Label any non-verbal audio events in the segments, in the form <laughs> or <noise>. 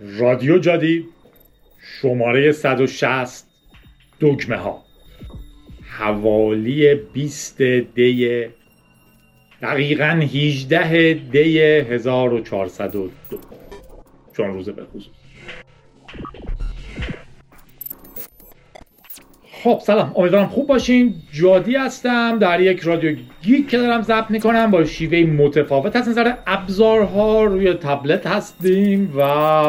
رادیو جادی شماره 160 دگمه ها. حوالی 20 دی دقیقا 18 دی 1402 چون روز به خصوص. خب سلام. امیدوارم خوب باشین. جادی هستم. در یک رادیو گیک که دارم ضبط می‌کنم با شیوه متفاوت. از نظر ابزارها روی تبلت هستیم و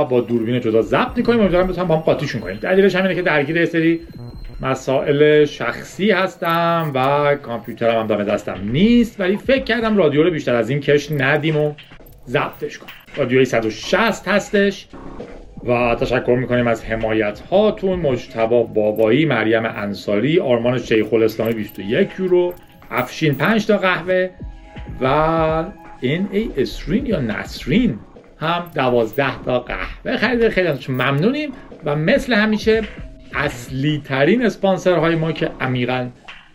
با دوربین جدا ضبط می‌کنیم. امیدوارم بتونم با هم قاطیشون کنیم. دلیلش همینه که درگیر سری مسائل شخصی هستم و کامپیوترم هم دم دستم نیست. ولی فکر کردم رادیو رو بیشتر از این کش ندیم و ضبطش کنم رادیوی 160 هستش. و تشکر می‌کنیم از حمایت هاتون مجتبا بابایی مریم انصاری آرمان شیخ الاسلامی 21 یورو. افشین 5 تا قهوه. و این ای اسرین یا نسرین هم 12 تا قهوه خریده. خیلی ازشون ممنونیم. و مثل همیشه اصلی ترین اسپانسر های ما که عمیقا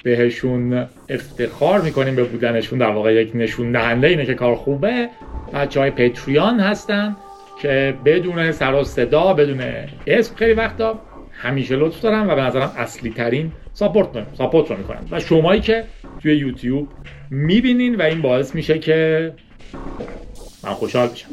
بهشون افتخار می‌کنیم به بودنشون در واقع یک نشون دهنده اینه که کار خوبه. بچه های پیتریان هستن. که بدون سر و صدا بدون اسم خیلی وقتا همیشه لطف دارم و به نظرم اصلی ترین ساپورت ساپورت رو می‌کنن و شمایی که توی یوتیوب می‌بینین و این باعث میشه که من خوشحال بشم.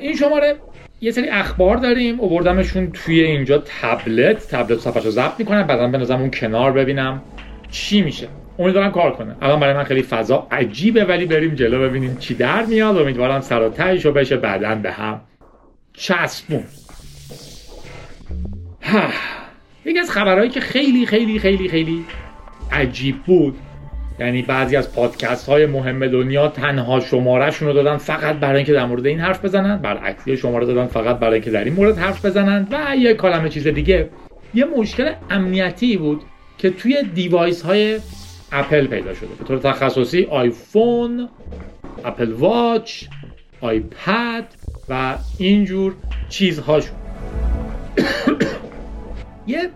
این شماره یه سری اخبار داریم. اووردمشون توی اینجا تبلت. تبلت صفحه رو ضبط می‌کنم بعدا بنازم اون کنار ببینم چی میشه. امیدوارم کار کنه. الان برای من خیلی فضا عجیبه ولی بریم جلو ببینیم چی در میاد. امیدوارم سر و رو بشه بعدا به هم چسبون. یکی از خبرهایی که خیلی خیلی خیلی خیلی عجیب بود یعنی بعضی از پادکست های مهم دنیا تنها شمارهشون رو دادن فقط برای اینکه در مورد این حرف بزنن. برعکسی شماره دادن فقط برای اینکه در این مورد حرف بزنن. و یه عالمه چیز دیگه. یه مشکل امنیتی بود که توی device های اپل پیدا شده. به طور تخصصی آیفون اپل واچ آیپد و اینجور چیزهاشون. <coughs> یه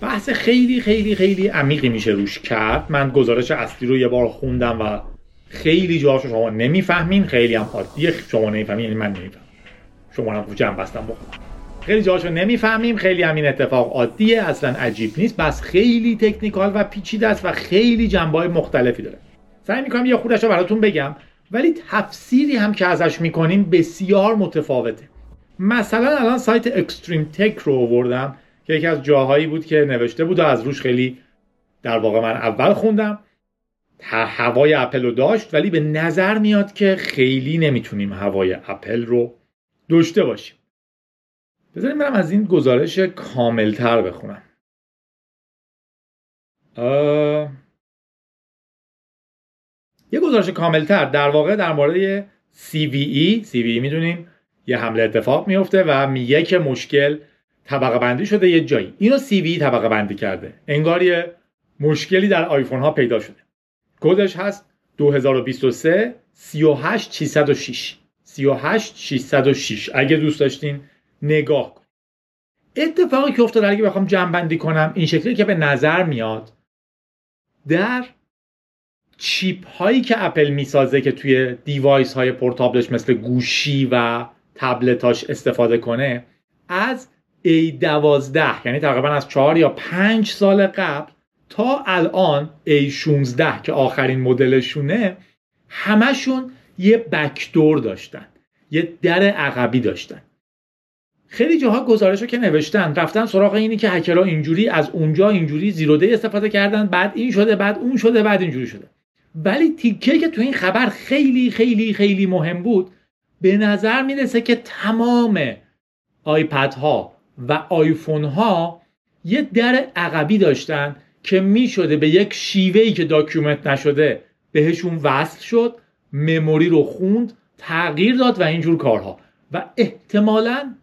بحث خیلی خیلی خیلی عمیقی میشه روش کرد. من گزارش اصلی رو یه بار خوندم و خیلی جاهاشو شما نمی‌فهمین. خیلی هم عادیه. شما نمی‌فهمین یعنی من نمی‌فهمم. شما هم جمع بستم خیلی جاشو نمی‌فهمیم. خیلی همین اتفاق عادیه. اصلا عجیب نیست. بس خیلی تکنیکال و پیچیده است و خیلی جنبه مختلفی داره. سعی می‌کنم یه خودش رو براتون بگم. ولی تفسیری هم که ازش می‌کنیم بسیار متفاوته. مثلا الان سایت اکستریم تک رو آوردم که یکی از جاهایی بود که نوشته بود و از روش خیلی در واقع من اول خوندم. هوای اپل رو داشت ولی به نظر میاد که خیلی نمی‌تونیم هوای اپل رو داشته باشیم. بذاریم برم از این گزارش کاملتر بخونم. یه گزارش کاملتر در واقع در مورد CVE CVE می‌دونیم یه حمله اتفاق میفته و میگه که مشکل طبقه بندی شده یه جایی. اینو CVE طبقه بندی کرده. انگار یه مشکلی در آیفون ها پیدا شده. کدش هست؟ 2023 38 606 38 606 اگه دوست داشتین نگاه کن اتفاقی که افتاد اگه بخوام جمع کنم این شکلی که به نظر میاد در چیپ هایی که اپل می‌سازه که توی دیوایس های پورتابلش مثل گوشی و تبلتاش استفاده کنه از A12 یعنی تقریبا از 4 یا 5 سال قبل تا الان A16 که آخرین مدلشونه همشون یه بکدور داشتن یه در عقبی داشتن. خیلی جاها گزارش رو که نوشتن رفتن سراغ اینی که هکرها اینجوری از اونجا اینجوری زیرو دی استفاده کردن بعد این شده بعد اون شده بعد اینجوری شده. ولی تیکه که تو این خبر خیلی خیلی خیلی مهم بود به نظر می‌رسه که تمام آیپد ها و آیفون ها یه در عقبی داشتن که می‌شده به یک شیوهی که document نشده بهشون وصل شد memory رو خوند تغییر داد و اینجور کارها. و احتمالاً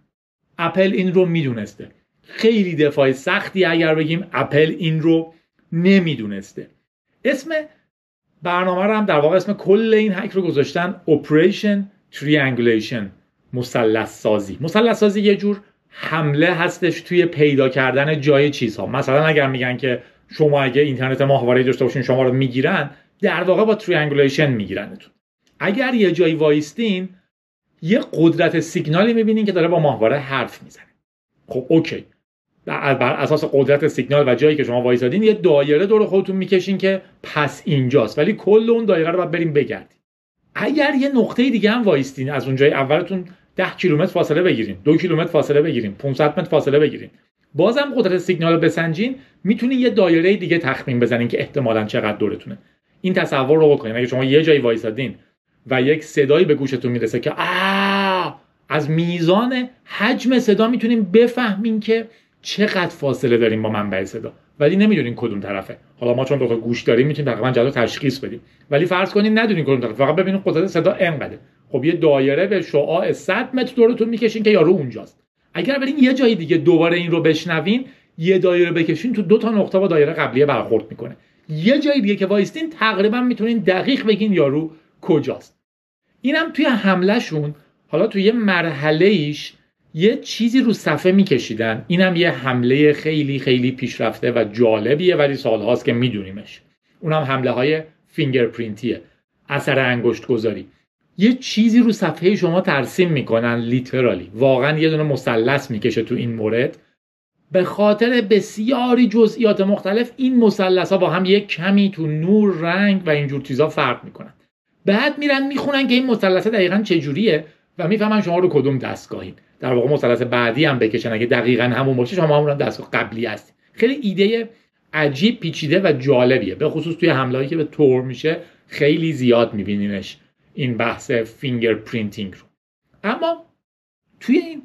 اپل این رو می‌دونسته. خیلی دفاع سختی اگر بگیم اپل این رو نمی‌دونسته. اسم برنامه رو هم در واقع اسم کل این هک رو گذاشتن Operation Triangulation مثلث سازی مثلث سازی یه جور حمله هستش توی پیدا کردن جای چیزها. مثلا اگر میگن که شما اگه اینترنت ماهواره داشته باشین شما رو می‌گیرن در واقع با تریانگولیشن میگیرنتون. اگر یه جایی وایستین یه قدرت سیگنالی می‌بینین که داره با ماهواره حرف می‌زنه. خب okay. بر اساس قدرت سیگنال و جایی که شما وایسادین یه دایره دور خودتون می‌کشین که پس اینجاست. ولی کل اون دایره رو باید بریم بگردیم. اگر یه نقطه دیگه هم وایستین از اونجای اولتون 10 کیلومتر فاصله بگیرین دو کیلومتر فاصله بگیرین 500 متر فاصله بگیرین. بازم قدرت سیگنال رو بسنجین می‌تونین یه دایره دیگه تخمین بزنین که احتمالا چقدر دورتونه. این تصور رو بکنین. اگه شما یه جایی وایسادین و یک صدایی به گوشتون می‌رسه که آ از میزان حجم صدا می‌تونیم بفهمین که چقدر فاصله داریم با منبع صدا. ولی نمی‌دونین کدوم طرفه. حالا ما چون دو گوش داریم می‌تونیم تقریبا جلو تشخیص بدیم. ولی فرض کنین ندونین کدوم طرف فقط ببینید قدرت صدا انقدره. خب یه دایره به شعاع 100 متر دورتون می‌کشین که یارو اونجاست. اگر برین یه جای دیگه دوباره این رو بشنوین یه دایره بکشین تو دو تا نقطه با دایره قبلیه برخورد می‌کنه. یه جای دیگه که وایستین تقریبا می‌تونین دقیق بگین یارو کجاست. اینم توی حملهشون حالا توی یه مرحله ایش یه چیزی رو صفحه میکشیدن. اینم یه حمله خیلی خیلی پیشرفته و جالبیه ولی سالهاست که میدونیمش. اونم حمله های fingerprint یه. اثر انگشت گذاری یه چیزی رو صفحه شما ترسیم می‌کنن literally واقعا یه دونه مثلث می‌کشه تو این مورد. به خاطر بسیاری جزئیات مختلف این مثلث ها با هم یک کمی تو نور رنگ و اینجور چیزا فرق می‌کنن. بعد میرن می‌خونن که این مثلث دقیقا چجوریه و می‌فهمن شما رو کدوم دستگاهین. در واقع مثلث بعدی هم بکشن. اگه دقیقا همون باشه شما همون دستگاه قبلی هست. خیلی ایده عجیب پیچیده و جالبیه. به خصوص توی حملهایی که به Tor میشه خیلی زیاد میبینینش این بحث fingerprinting رو. اما توی این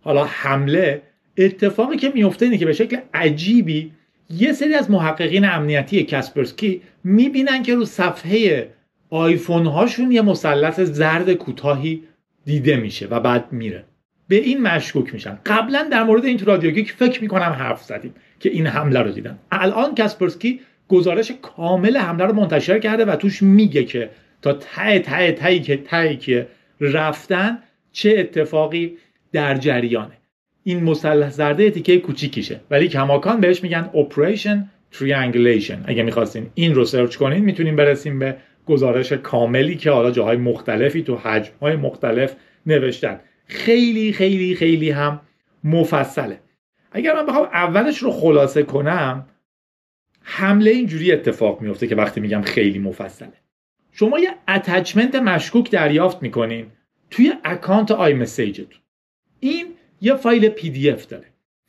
حالا حمله اتفاقی که میفته اینه که به شکل عجیبی یه سری از محققین امنیتی کسپرسکی می‌بینن که رو صفحه آیفون هاشون یه مثلث زرد کوتاهی دیده میشه و بعد میره. به این مشکوک میشن. قبلا در مورد این تو رادیو فکر می‌کنم حرف زدیم که این حمله رو دیدن. الان کاسپرسکی گزارش کامل حمله رو منتشر کرده و توش میگه که تا ته ته تایی که تایی که رفتن چه اتفاقی در جریانه. این مثلث زرده تیکه کوچیکیشه. ولی کماکان بهش میگن Operation Triangulation اگه می‌خواستین این رو search کنین می‌تونیم برسیم به گزارش کاملی که حالا جاهای مختلفی تو حجمهای مختلف نوشتن. خیلی خیلی خیلی هم مفصله. اگر من بخوام اولش رو خلاصه کنم حمله اینجوری اتفاق میفته که وقتی میگم خیلی مفصله. شما یه attachment مشکوک دریافت می‌کنین توی account iMessage تون. این یه فایل PDF داره.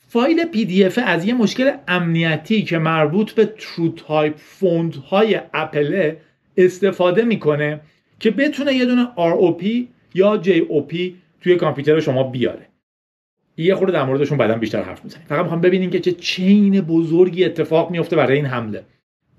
فایل PDF از یه مشکل امنیتی که مربوط به TrueType font های اپله استفاده می‌کنه که بتونه یه دونه ROP یا JOP توی کامپیوتر شما بیاره. یه خورده در موردشون بعدا بیشتر حرف می‌زنیم. فقط می‌خوام ببینیم که چه chain بزرگی اتفاق میفته برای این حمله.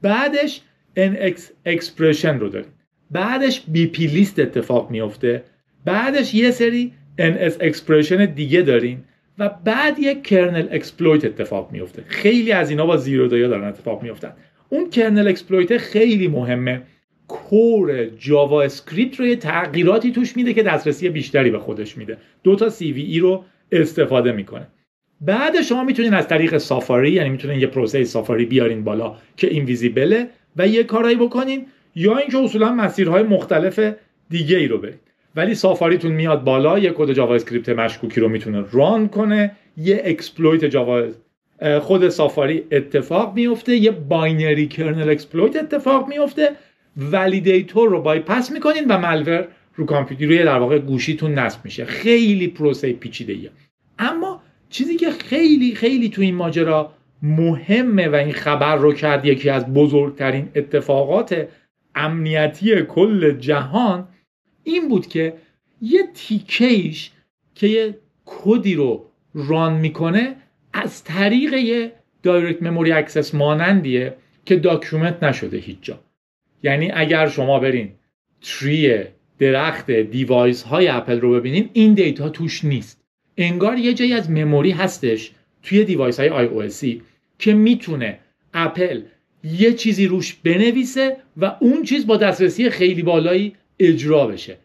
بعدش NS expression رو داریم. بعدش BP list اتفاق میفته بعدش یه سری NS expression دیگه داریم و بعد یک kernel exploit اتفاق میفته خیلی از اینا با zero day ا دارن اتفاق میفتن اون kernel exploit خیلی مهمه. core JavaScript رو یه تغییراتی توش میده که دسترسی بیشتری به خودش میده. دو تا ای رو استفاده می‌کنه. بعد شما می‌تونین از طریق سافاری یعنی می‌تونین یه پروسه سافاری بیارین بالا که invisible ه و یه کارایی بکنین یا اینکه اصولا مسیرهای مختلف دیگه ای رو برید ولی سافاریتون میاد بالا یه کد JavaScript مشکوکی رو می‌تونه run کنه یه exploit جاوا خود سافاری اتفاق میفته یه binary kernel exploit اتفاق میفته validator رو بایپس می‌کنین و malware رو کامپیوتر روی در واقع گوشیتون نصب میشه خیلی پروسه پیچیده ایه. اما چیزی که خیلی خیلی تو این ماجرا مهمه و این خبر رو کرد یکی از بزرگترین اتفاقات امنیتی کل جهان این بود که یه تیکیش که یه کدی رو run می‌کنه از طریق یه direct memory access مانندیه که document نشده هیچ جا یعنی اگر شما برین tree درخت device های اپل رو ببینین این data توش نیست. انگار یه جایی از memory هستش توی device های iOS که می‌تونه اپل یه چیزی روش بنویسه و اون چیز با دسترسی خیلی بالایی اجرا بشه.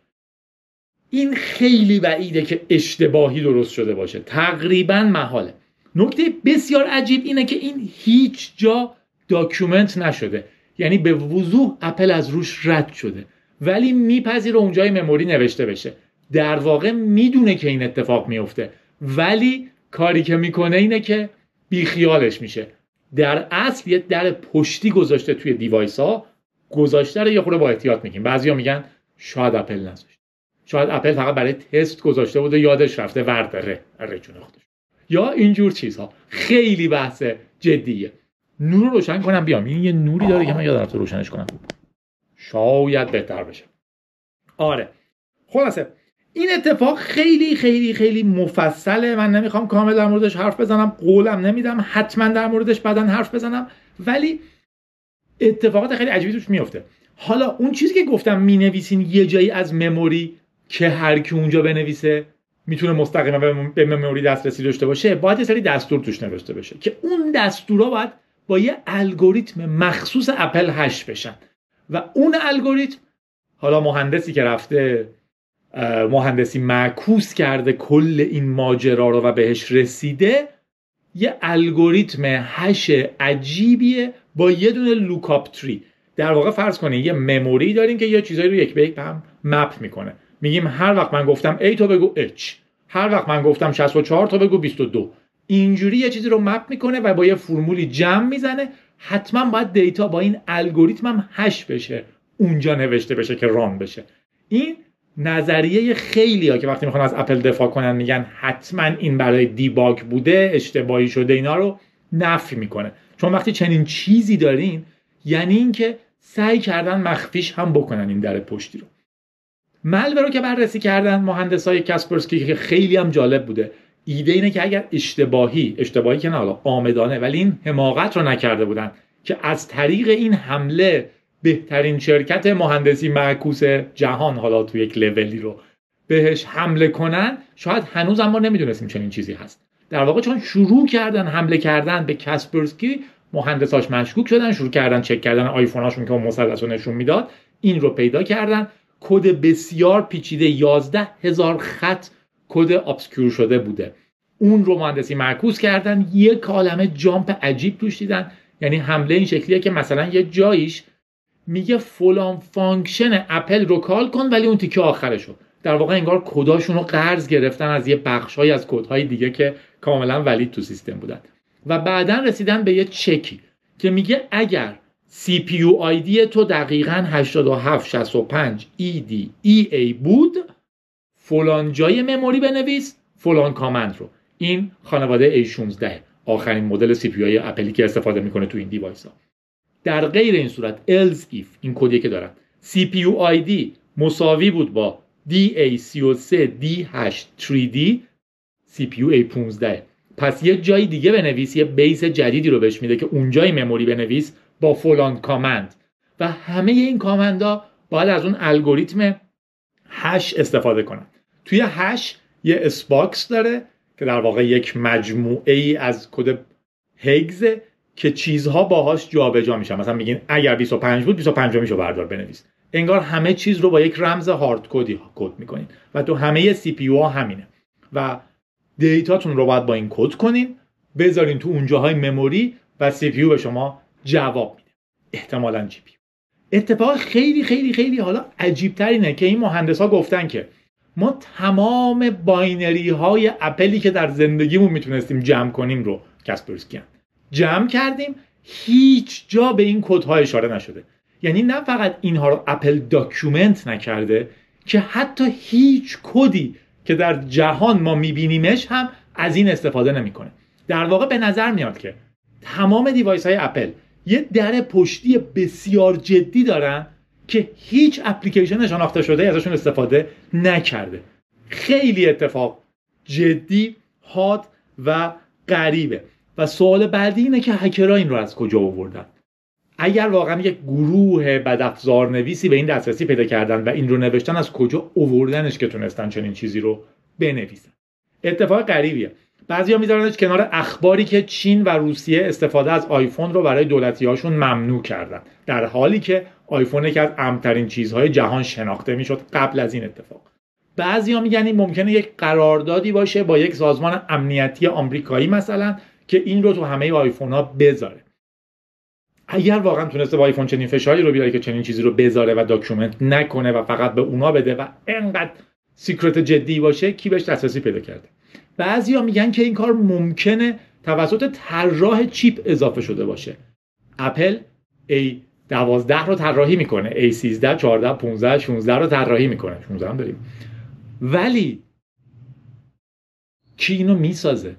این خیلی بعیده که اشتباهی درست شده باشه. تقریبا محاله. نکته بسیار عجیب اینه که این هیچ جا document نشده. یعنی به وضوح اپل از روش رد شده. ولی میپذیره اونجای memory نوشته بشه. در واقع می‌دونه که این اتفاق میفته. ولی کاری که می‌کنه اینه که بیخیالش میشه. در اصل یه در پشتی گذاشته توی device ها گذاشته رو یه خورده با احتیاط میگیم. بعضیا میگن شاید اپل نذاشت. شاید اپل فقط برای تست گذاشته بود و یادش رفته ورداره ره خودش. یا اینجور چیزها. خیلی بحث جدیه. نور رو روشن کنم بیام. این یه نوری داره که من یادم رفته روشنش کنم. شاید بهتر بشه. آره. خلاصه. این اتفاق خیلی خیلی خیلی مفصله. من نمی‌خوام کامل در موردش حرف بزنم قولم نمیدم حتما در موردش بعدا حرف بزنم. ولی اتفاقات خیلی عجیبی توش میفته. حالا اون چیزی که گفتم می‌نویسین یه جایی از مموری که هر کی اونجا بنویسه می‌تونه مستقیما به مموری دسترسی داشته باشه باید یه سری دستور توش نوشته بشه که اون دستورها باید با یه الگوریتم مخصوص اپل هش بشن. و اون الگوریتم حالا مهندسی که رفته مهندسی معکوس کرده کل این ماجرا رو و بهش رسیده یه الگوریتم hash عجیبیه با یه دونه lookup tree. در واقع فرض کنید یه memory داریم که یه چیزایی رو یک به یک به هم map می‌کنه. میگیم هر وقت من گفتم A تو بگو H. هر وقت من گفتم 64 تو بگو 22 اینجوری یه چیزی رو map می‌کنه و با یه فرمولی جمع می‌زنه. حتما باید data با این الگوریتم هم hash بشه. اونجا نوشته بشه که run بشه. این نظریه خیلی ها که وقتی می‌خوان از اپل دفاع کنن میگن حتما این برای debug بوده اشتباهی شده اینا رو نفی می‌کنه. چون وقتی چنین چیزی دارین یعنی اینکه سعی کردن مخفیش هم بکنن این در پشتی رو. ملوه رو که بررسی کردن مهندس های که خیلی هم جالب بوده. ایده اینه که اگر اشتباهی اشتباهی که نه حالا آمدانه ولی این حماقت رو نکرده بودن که از طریق این حمله بهترین شرکت مهندسی معکوس جهان حالا تو یک لولی رو بهش حمله کنن شاید هنوز ما نمی‌دونستیم چنین چیزی هست. در واقع چون شروع کردن حمله کردن به کسپرسکی مهندساش مشکوک شدن شروع کردن چک کردن آیفوناشون که مثلث نشون می‌داد این رو پیدا کردن. کد بسیار پیچیده 11 هزار خط کد obscure شده بوده. اون رو مهندسی معکوس کردن یک عالمه jump عجیب توش دیدن. یعنی حمله این شکلیه که مثلا یه جاییش میگه فلان function اپل رو call کن ولی اون تیکه آخرشو. در واقع انگار کداشون رو قرض گرفتن از یه بخشهایی از کدهای دیگه که کاملا valid تو سیستم بودن. و بعدا رسیدن به یه چکی که میگه اگر CPU ID تو دقیقا 8765 ED EA بود فلان جای memory بنویس فلان command رو. این خانواده A16 آخرین مدل CPU اپلی که استفاده می‌کنه تو این device ها در غیر این صورت else if این کدی که دارم CPU ID مساوی بود با DA33 D8 3D CPU A15 پس یه جای دیگه بنویس یه base جدیدی رو بهش میده که اونجای memory بنویس با فلان command و همه این command ا باید از اون الگوریتم hash استفاده کنن. توی hash یه S-box داره که در واقع یک مجموعه ای از کد hex که چیزها باهاش جابجا میشن. مثلا میگین اگر 25 بود 25 میشو بردار بنویس. انگار همه چیز رو با یک رمز hard code ی کد می‌کنین. و تو همه CPU ها همینه. و data تون رو باید با این کد کنین بذارین تو اونجاهای memory و CPU به شما جواب میده. احتمالا GPU اتفاق خیلی خیلی خیلی حالا عجیب اینه که این مهندس ها گفتن که ما تمام binary های اپلی که در زندگیمون می‌تونستیم جمع کنیم رو کسپرسکی جمع کردیم هیچ جا به این کدها اشاره نشده. یعنی نه فقط اینها رو اپل document نکرده که حتی هیچ کدی که در جهان ما میبینیمش هم از این استفاده نمی‌کنه. در واقع به نظر میاد که تمام device های اپل یه در پشتی بسیار جدی دارن که هیچ اپلیکیشن شناخته شده ازشون استفاده نکرده. خیلی اتفاق جدی حاد و غریبه. و سوال بعدی اینه که هکرها این رو از کجا آوردن؟ اگر واقعا یک گروه بدافزار نویسی به این دسترسی پیدا کردن و این رو نوشتن از کجا اووردنش که تونستن چنین چیزی رو بنویسن؟ اتفاق غریبیه. بعضیا میذارنش کنار اخباری که چین و روسیه استفاده از آیفون رو برای دولتی هاشون ممنوع کردن. در حالی که آیفون یکی از امترین چیزهای جهان شناخته می‌شد قبل از این اتفاق. بعضیا میگن این ممکنه یک قراردادی باشه با یک سازمان امنیتی آمریکایی مثلا که این رو تو همه آیفون ها بذاره. اگر واقعا تونسته با آیفون چنین فشاری رو بیاره که چنین چیزی رو بذاره و document نکنه و فقط به اونا بده و انقدر secret جدی باشه کی بهش دسترسی پیدا کرده؟ بعضیا میگن که این کار ممکنه توسط طراح chip اضافه شده باشه. اپل A 12 رو طراحی می‌کنه. A 13 14 15 16 رو طراحی می‌کنه. 16 هم داریم. ولی کی اینو می‌سازه؟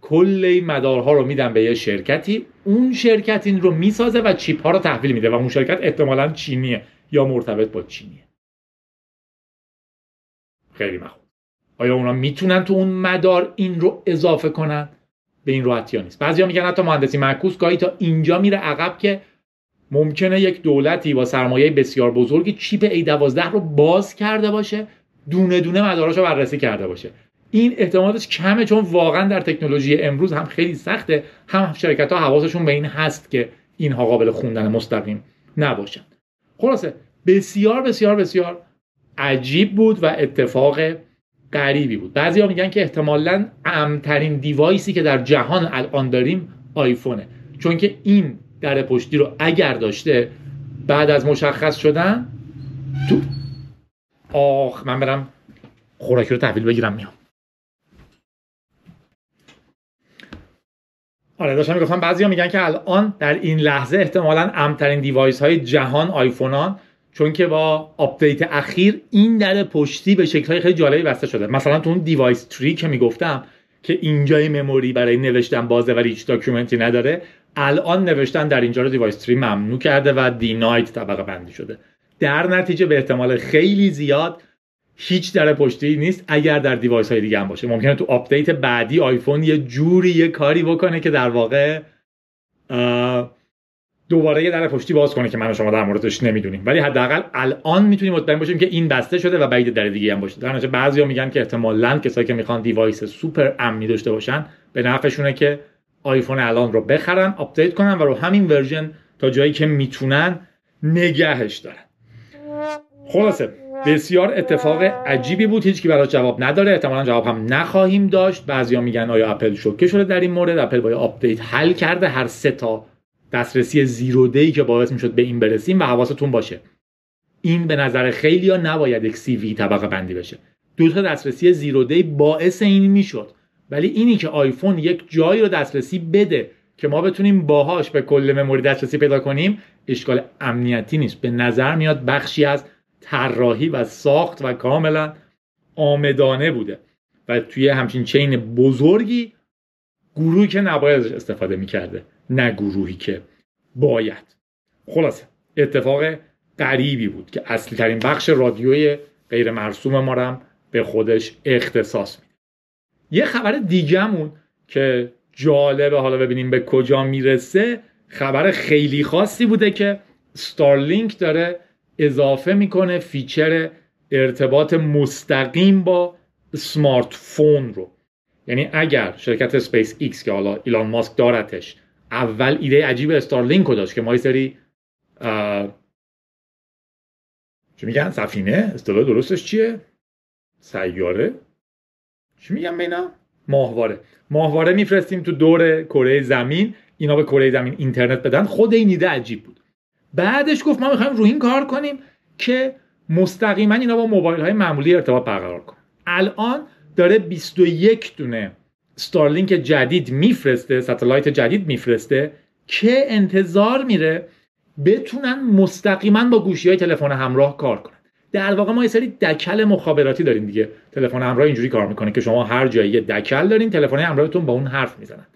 کل این مدارها رو میدن به یه شرکتی. اون شرکت این رو می‌سازه و چیپ ها رو تحویل میده و اون شرکت احتمالا چینیه یا مرتبط با چینیه. خیلی مخوب آیا اونا می‌تونن تو اون مدار این رو اضافه کنن؟ به این راحتی ها نیست. بعضیا میگن حتی مهندسی معکوس گاهی تا اینجا میره عقب که ممکنه یک دولتی با سرمایه بسیار بزرگی چیپ A12 رو باز کرده باشه دونه دونه مداراشو بررسی کرده باشه. این احتمالش کمه چون واقعا در تکنولوژی امروز هم خیلی سخته هم شرکت ها حواسشون به این هست که اینها قابل خوندن مستقیم نباشن. خلاصه بسیار بسیار بسیار عجیب بود و اتفاق غریبی بود. بعضی ها میگن که احتمالا امترین دیوایسی که در جهان الان داریم آیفونه. چون که این در پشتی رو اگر داشته بعد از مشخص شدن تو. آخ من برم خوراکی رو تحویل بگیرم میام. آره داشتم می‌گفتم بعضیا میگن که الان در این لحظه احتمالا امن‌ترین device های جهان آیفونان. چون که با update اخیر این در پشتی به شکل های خیلی جالبی بسته شده. مثلا تو اون device tree ی که می‌گفتم که اینجای memory برای نوشتن بازه و هیچ document ی نداره الان نوشتن در اینجا رو device tree ممنوع کرده و denied طبقه بندی شده. در نتیجه به احتمال خیلی زیاد هیچ در پشتی نیست اگر در device های دیگه هم باشه. ممکنه تو update بعدی آیفون یه جوری یه کاری بکنه که در واقع دوباره یه در پشتی باز کنه که من و شما در موردش نمی‌دونیم. ولی حداقل الان می‌تونیم مطمئن باشیم که این بسته شده و بعید در دیگه هم باشه. در نتیجه بعضیا میگن که احتمالاً کسایی که می‌خوان device super امنی داشته باشن به نفعشونه که آیفون الان رو بخرن update کنن و رو همین version تا جایی که می‌تونن نگهش دارن. خلاصه بسیار اتفاق عجیبی بود. هیچ کی براش جواب نداره. احتمالا جواب هم نخواهیم داشت. بعضیا میگن آیا اپل شوکه شده در این مورد؟ اپل با update حل کرده. هر سه تا دسترسی zero-day که باعث می‌شد به این برسیم و حواستون باشه. این به نظر خیلی ها نباید یک CVE طبقه بندی بشه. دو تا دسترسی زیرو دی باعث این می‌شد. ولی اینی که آیفون یک جایی رو دسترسی بده که ما بتونیم باهاش به کل مموری دسترسی پیدا کنیم اشکال امنیتی نیست. به نظر میاد بخشی از طراحی و ساخت و کاملا آمدانه بوده. و توی همچین چین بزرگی گروهی که نباید استفاده می‌کرده. نه گروهی که باید. خلاصه اتفاق غریبی بود که اصلی ترین بخش رادیوی غیر مرسوم ما هم به خودش اختصاص میده. یه خبر دیگهمون که جالبه حالا ببینیم به کجا می‌رسه. خبر خیلی خاصی بوده که Starlink داره اضافه می‌کنه feature ارتباط مستقیم با smartphone رو. یعنی اگر شرکت سپیس ایکس که حالا ایلان ماسک دارتش اول ایده عجیب استارلینک رو داشت که ما سری چی میگن؟ سفینه؟ اصطلاح درستش چیه؟ سیاره؟ چی میگن بینا ماهواره. ماهواره میفرستیم تو دور کره زمین. اینا به کره زمین اینترنت بدن. خود این ایده عجیب بود. بعدش گفت ما می‌خوایم روی این کار کنیم که مستقیما اینا با موبایل های معمولی ارتباط برقرار کنیم الان داره 21 دونه ستارلینک جدید میفرسته satellite جدید میفرسته که انتظار میره بتونن مستقیما با گوشی های تلفن همراه کار کنن. در واقع ما یه سری دکل مخابراتی داریم دیگه. تلفن همراه اینجوری کار می‌کنه که شما هر جایی یه دکل دارین تلفن همراهتون با اون حرف می‌زنن.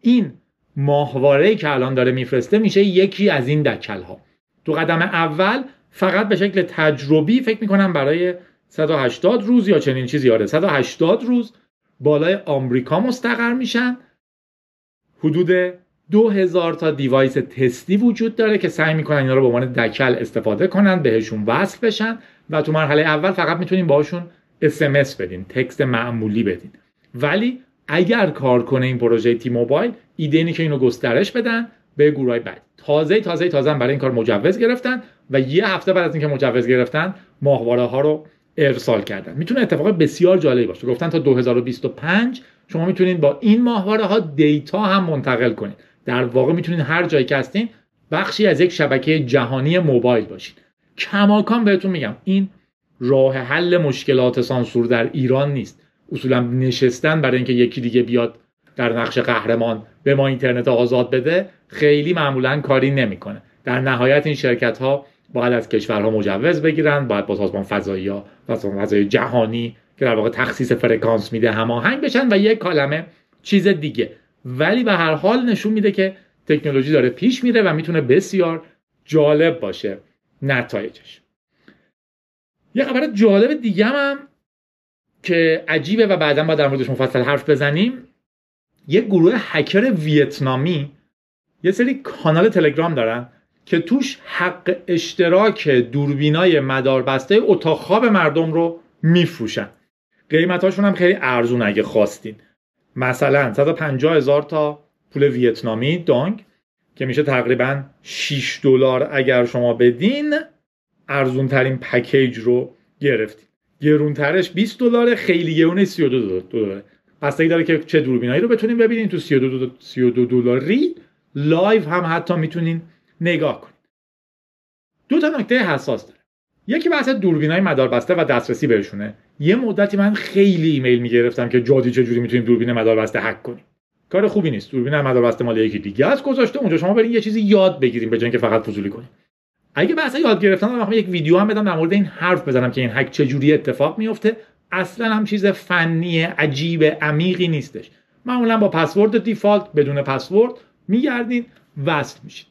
این ماهواره که الان داره میفرسته میشه یکی از این دکل ها تو قدم اول فقط به شکل تجربی فکر می‌کنم برای 180 روز یا چنین چیزی آره 180 روز بالای آمریکا مستقر میشن. حدود 2000 تا device تستی وجود داره که سعی می‌کنن اینا رو به عنوان دکل استفاده کنن بهشون وصل بشن و تو مرحله اول فقط می‌تونین باشون اس‌ام‌اس بدین text معمولی بدین. ولی اگر کار کنه این پروژه T-Mobile ایده اینه که اینو گسترش بدن به گروه بعد. تازه تازه تازه برای این کار مجوز گرفتن و یه هفته بعد از اینکه مجوز گرفتن ماهواره ها رو ارسال کردن. می‌تونه اتفاق بسیار جالبی باشه. گفتن تا 2025 شما می‌تونید با این ماهواره ها دیتا هم منتقل کنید. در واقع می‌تونید هر جایی که هستین بخشی از یک شبکه جهانی موبایل باشید. کماکان بهتون میگم این راه حل مشکلات سانسور در ایران نیست. اصولا نشستن برای اینکه یکی دیگه بیاد در نقش قهرمان به ما اینترنت آزاد بده خیلی معمولا کاری نمی‌کنه. در نهایت این شرکت ها باید از کشورها مجوز بگیرن باید با سازمان فضایی ها سازمان فضایی جهانی که در واقع تخصیص فرکانس میده هماهنگ بشن و یک کالمه چیز دیگه. ولی به هر حال نشون میده که تکنولوژی داره پیش میره و می‌تونه بسیار جالب باشه نتایجش. یه خبر جالب دیگه هم که عجیبه و بعدا با در موردش مفصل حرف بزنیم. یه گروه هکر ویتنامی یه سری کانال تلگرام دارن. که توش حق اشتراک دوربینای مداربسته اتاق خواب مردم رو میفروشن. قیمتاشون هم خیلی ارزون اگه خواستین. مثلا 150 هزار تا پول ویتنامی دانگ که میشه تقریبا 6 دلار اگر شما بدین ارزون ترین پکیج رو گرفتین. گرونترش 20 دلار خیلی گرون 32 دلاره. بستگی داره که چه دوربینایی رو بتونین ببینین. تو 32 32 دلاری live هم حتی می‌تونین نگاه کنید دو تا نکته حساس داره. یکی بحث دوربینای مداربسته و دسترسی بهشونه. یه مدتی من خیلی ایمیل می‌گرفتم که جادی چجوری می‌تونیم دوربین مداربسته هک کنیم. کار خوبی نیست. دوربین مداربسته مال یکی دیگه است گذاشته. اونجا شما برین یه چیزی یاد بگیریم به جای اینکه فقط فضولی کنیم. اگه بحث یاد گرفتن رو یک ویدیو هم بدم در مورد این حرف بزنم که این هک چجوری اتفاق میفته اصلا هم چیز فنی عجیب عمیقی نیستش. معمولا با پسورد دیفالت بدون پسورد میگردین وصل میشین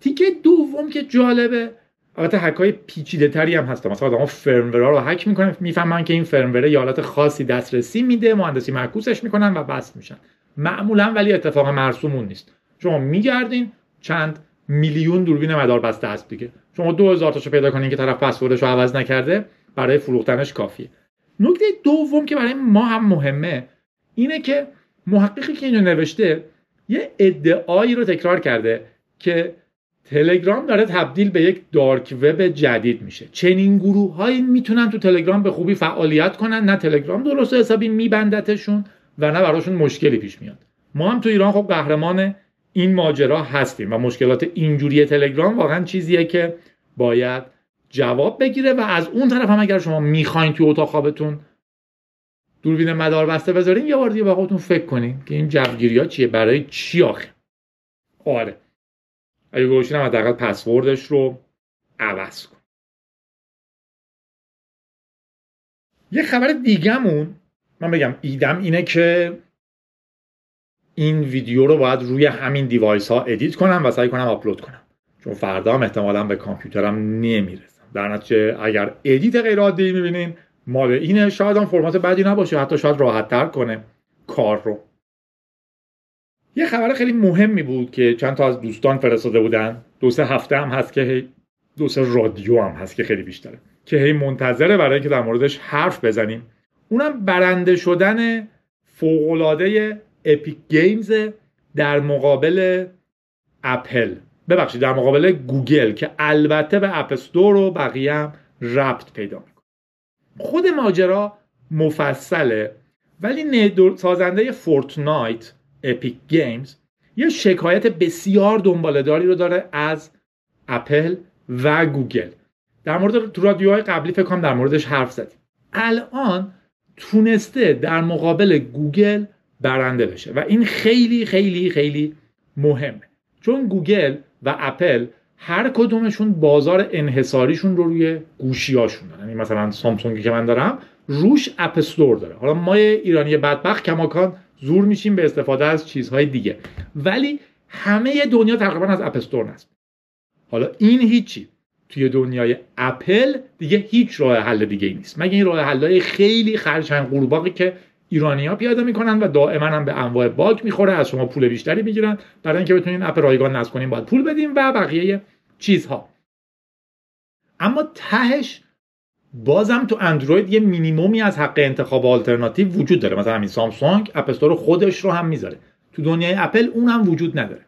تیکه دوم که جالبه. البته هک های پیچیده تری هم هست. مثلا آدم فرمورا رو هک می‌کنن می‌فهمن که این فرموره یه حالت خاصی دسترسی میده مهندسی معکوسش می‌کنن و بس میشن. معمولا ولی اتفاق مرسومون نیست. شما میگردین چند میلیون دوربین مدار بسته هست دیگه. شما 2000 تاشو پیدا کنین که طرف پسوردش رو عوض نکرده برای فروختنش کافیه. نکته دوم که برای ما هم مهمه اینه که محققی که اینو نوشته یه ادعایی رو تکرار کرده که تلگرام داره تبدیل به یک دارک وب جدید میشه. چنین گروه هایی می‌تونن تو تلگرام به خوبی فعالیت کنن. نه تلگرام درست حسابی میبندتشون و نه براشون مشکلی پیش میاد. ما هم تو ایران خب قهرمان این ماجرا هستیم و مشکلات اینجوری تلگرام واقعا چیزیه که باید جواب بگیره و از اون طرف هم اگر شما می‌خواین توی اتاق خوابتون دوربین مدار بسته بذارین یه بار دیگه خودتون فکر کنین که این جوگیری ها چیه برای چی آخه؟ آره. اگه گوشین هم حداقل پسوردش رو عوض کن. یه خبر دیگهمون من بگم ایدم اینه که این ویدیو رو باید روی همین device ها edit کنم و سعی کنم آپلود کنم. چون فردا هم احتمالا به کامپیوترم نمی‌رسم. در نتیجه اگر edit غیر عادی می‌بینین مال اینه. شاید هم فرمت بدی نباشه حتی شاید راحت تر کنه کار رو. یه خبر خیلی مهمی بود که چند تا از دوستان فرستاده بودن. دو سه هفته هم هست که دو سه رادیو هم هست که خیلی بیشتره. که هی منتظره برای اینکه در موردش حرف بزنیم. اونم برنده شدن فوقالعاده Epic Games در مقابل اپل. ببخشید در مقابل گوگل که البته به App Store و بقیه هم ربط پیدا می‌کنه. خود ماجرا مفصله ولی سازنده Fortnite Epic Games یه شکایت بسیار دنبالداری رو داره از اپل و گوگل. در مورد تو رادیوهای قبلی فکر کنم در موردش حرف زدیم. الان تونسته در مقابل گوگل برنده بشه و این خیلی خیلی خیلی مهمه. چون گوگل و اپل هر کدومشون بازار انحصاریشون رو روی گوشیاشون دارن. یعنی مثلا سامسونگی که من دارم روش App Store داره. حالا ما ایرانی بدبخت کماکان زور میشیم به استفاده از چیزهای دیگه. ولی همه دنیا تقریبا از App Store نصب حالا این هیچی. توی دنیای اپل دیگه هیچ راه حل دیگه نیست. مگه این راه حلای خیلی خرچنگ قورباغی که ایرانی ها پیاده می‌کنن و دائما هم به انواع باگ می‌خوره از شما پول بیشتری می‌گیرن برای اینکه بتونین اپ رایگان نصب کنین باید پول بدیم و بقیه چیزها. اما تهش بازم تو اندروید یه مینیمومی از حق انتخاب آلترناتیو وجود داره. مثلا همین سامسونگ اپ خودش رو هم می‌ذاره. تو دنیای اپل اون هم وجود نداره.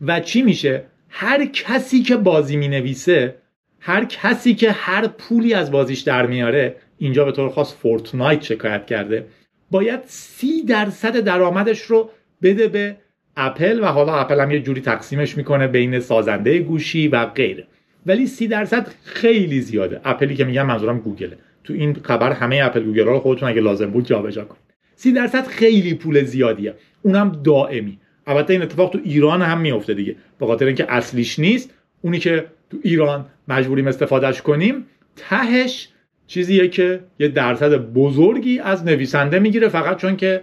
و چی میشه؟ هر کسی که بازی می‌نویسه هر کسی که هر پولی از بازیش در میاره اینجا به طور خاص Fortnite شکایت کرده باید سی درصد درآمدش رو بده به اپل و حالا اپل هم یه جوری تقسیمش می‌کنه بین سازنده گوشی و غیره. ولی سی درصد خیلی زیاده. اپلی که میگم منظورم گوگله. تو این خبر همه اپل گوگل رو خودتون اگه لازم بود جابجا کنید. سی درصد خیلی پول زیادیه. اونم دائمی. البته این اتفاق تو ایران هم میفته دیگه. به خاطر اینکه اصلیش نیست. اونی که تو ایران مجبوریم استفادهش کنیم تهش چیزیه که یه درصد بزرگی از نویسنده می‌گیره. فقط چون که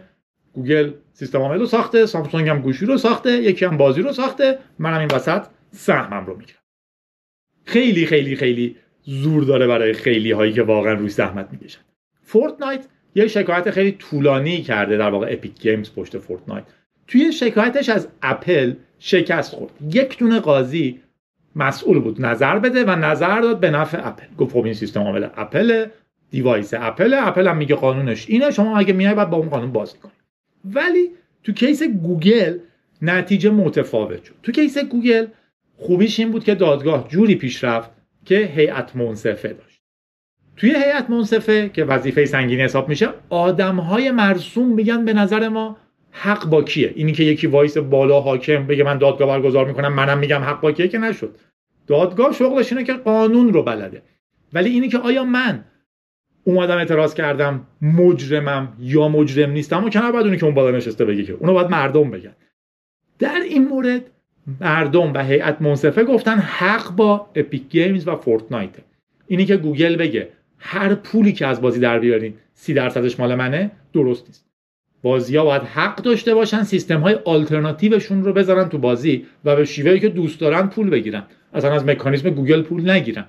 گوگل سیستم عامل رو ساخته سامسونگ هم گوشی رو ساخته یکی هم بازی رو ساخته. منم این وسط سهمم رو می‌گیرم. خیلی خیلی خیلی زور داره برای خیلی هایی که واقعا روی زحمت می‌کشن. Fortnite یه شکایت خیلی طولانی کرده در واقع Epic Games پشت Fortnite. توی شکایتش از اپل شکست خورد. یک دونه قاضی مسئول بود. نظر بده و نظر داد به نفع اپل. گفت خب این سیستم عامل اپل device اپل اپل هم میگه قانونش اینه. شما اگه میای بعد با اون قانون بازی کنید ولی تو case گوگل نتیجه متفاوت شد. تو case گوگل خوبیش این بود که دادگاه جوری پیش رفت که هیئت منصفه داشت. توی هیئت منصفه که وظیفه سنگینی حساب میشه آدمهای مرسوم میگن به نظر ما حق با کیه؟ اینی که یکی وایس بالا حاکم بگه من دادگاه برگزار می‌کنم منم میگم حق با کیه که نشد. دادگاه شغلش اینه که قانون رو بلده. ولی اینی که آیا من اومدم اعتراض کردم مجرمم یا مجرم نیستم و کنار باید اونی که اون بالا نشسته بگه که. اونو باید مردم بگن. در این مورد مردم و هیئت منصفه گفتن حق با Epic Games و Fortnite اینی که گوگل بگه هر پولی که از بازی در بیارین سی درصدش مال منه درست نیست. بازی ها باید حق داشته باشن سیستم های آلترناتیوشون رو بذارن تو بازی و به شیوهی که دوست دارن پول بگیرن. اصلا از مکانیزم گوگل پول نگیرن.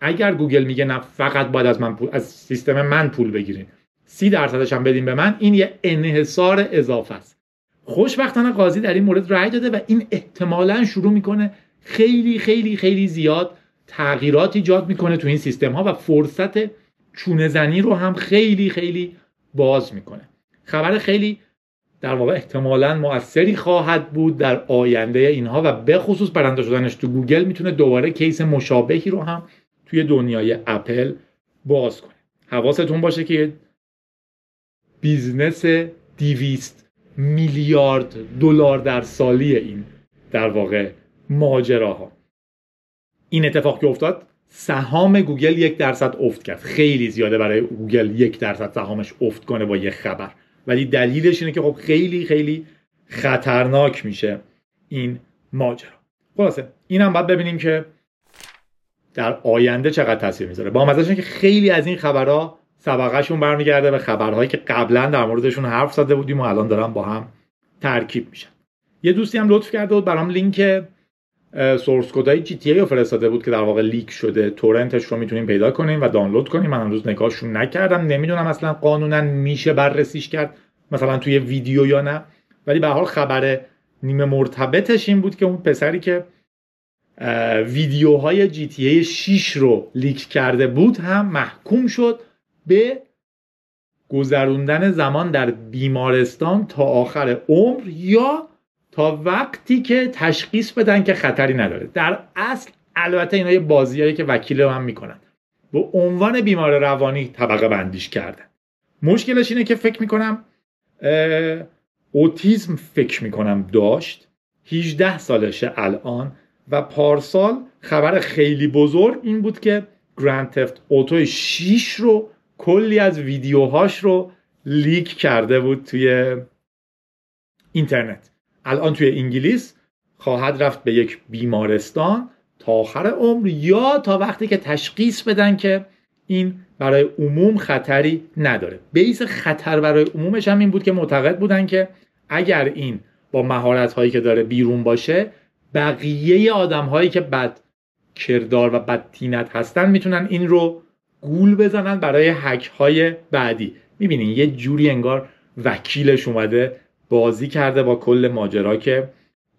اگر گوگل میگه نه فقط باید از من پول از سیستم من پول بگیرین. سی درصدش هم بدین به من این یه انحصار اضافه است. خوشبختانه قاضی در این مورد رأی داده و این احتمالا شروع می‌کنه خیلی خیلی خیلی زیاد تغییرات ایجاد می‌کنه تو این سیستم ها و فرصت چونه زنی رو هم خیلی خیلی باز می‌کنه. خبر خیلی در واقع احتمالا موثری خواهد بود در آینده اینها و به خصوص برنده شدنش تو گوگل می‌تونه دوباره case مشابهی رو هم توی دنیای اپل باز کنه. حواستون باشه که business دیویست میلیارد دلار در سالی این در واقع ماجراها. این اتفاق که افتاد سهام گوگل یک درصد افت کرد. خیلی زیاده برای گوگل یک درصد سهامش افت کنه با یه خبر. ولی دلیلش اینه که خب خیلی خیلی خطرناک میشه این ماجرا. خلاصه اینم باید ببینیم که در آینده چقدر تاثیر می‌ذاره. با مزهش که خیلی از این خبرها سبقهشون برمیگرده به خبرهایی که قبلا در موردشون حرف زده بودیم و الان دارن با هم ترکیب میشن. یه دوستی هم لطف کرده بود برام لینک source code ای GTA رو فرستاده بود که در واقع leak شده. torrent ش رو می‌تونیم پیدا کنیم و دانلود کنیم. من امروز نگاهشون نکردم. نمی‌دونم اصلا قانونا میشه بررسیش کرد مثلا توی ویدیو یا نه. ولی به حال خبر نیمه مرتبطش این بود که اون پسری که ویدیوهای GTA 6 رو leak کرده بود هم محکوم شد. به گذروندن زمان در بیمارستان تا آخر عمر یا تا وقتی که تشخیص بدن که خطری نداره. در اصل البته اینا یه بازیایی که وکیل هم می‌کنن. به عنوان بیمار روانی طبقه بندیش کردن. مشکلش اینه که فکر می‌کنم اوتیزم فکر می‌کنم داشت. 18 سالشه الان و پارسال خبر خیلی بزرگ این بود که گرند تفت اوتو 6 رو کلی از ویدیوهاش رو لیک کرده بود توی اینترنت. الان توی انگلیس خواهد رفت به یک بیمارستان تا آخر عمر یا تا وقتی که تشخیص بدن که این برای عموم خطری نداره. بیس خطر برای عمومش هم این بود که معتقد بودن که اگر این با مهارت هایی که داره بیرون باشه بقیه آدم هایی که بد کردار و بد تینت هستن می‌تونن این رو گول بزنن برای حک های بعدی. می‌بینین یه جوری انگار وکیلش اومده بازی کرده با کل ماجرا که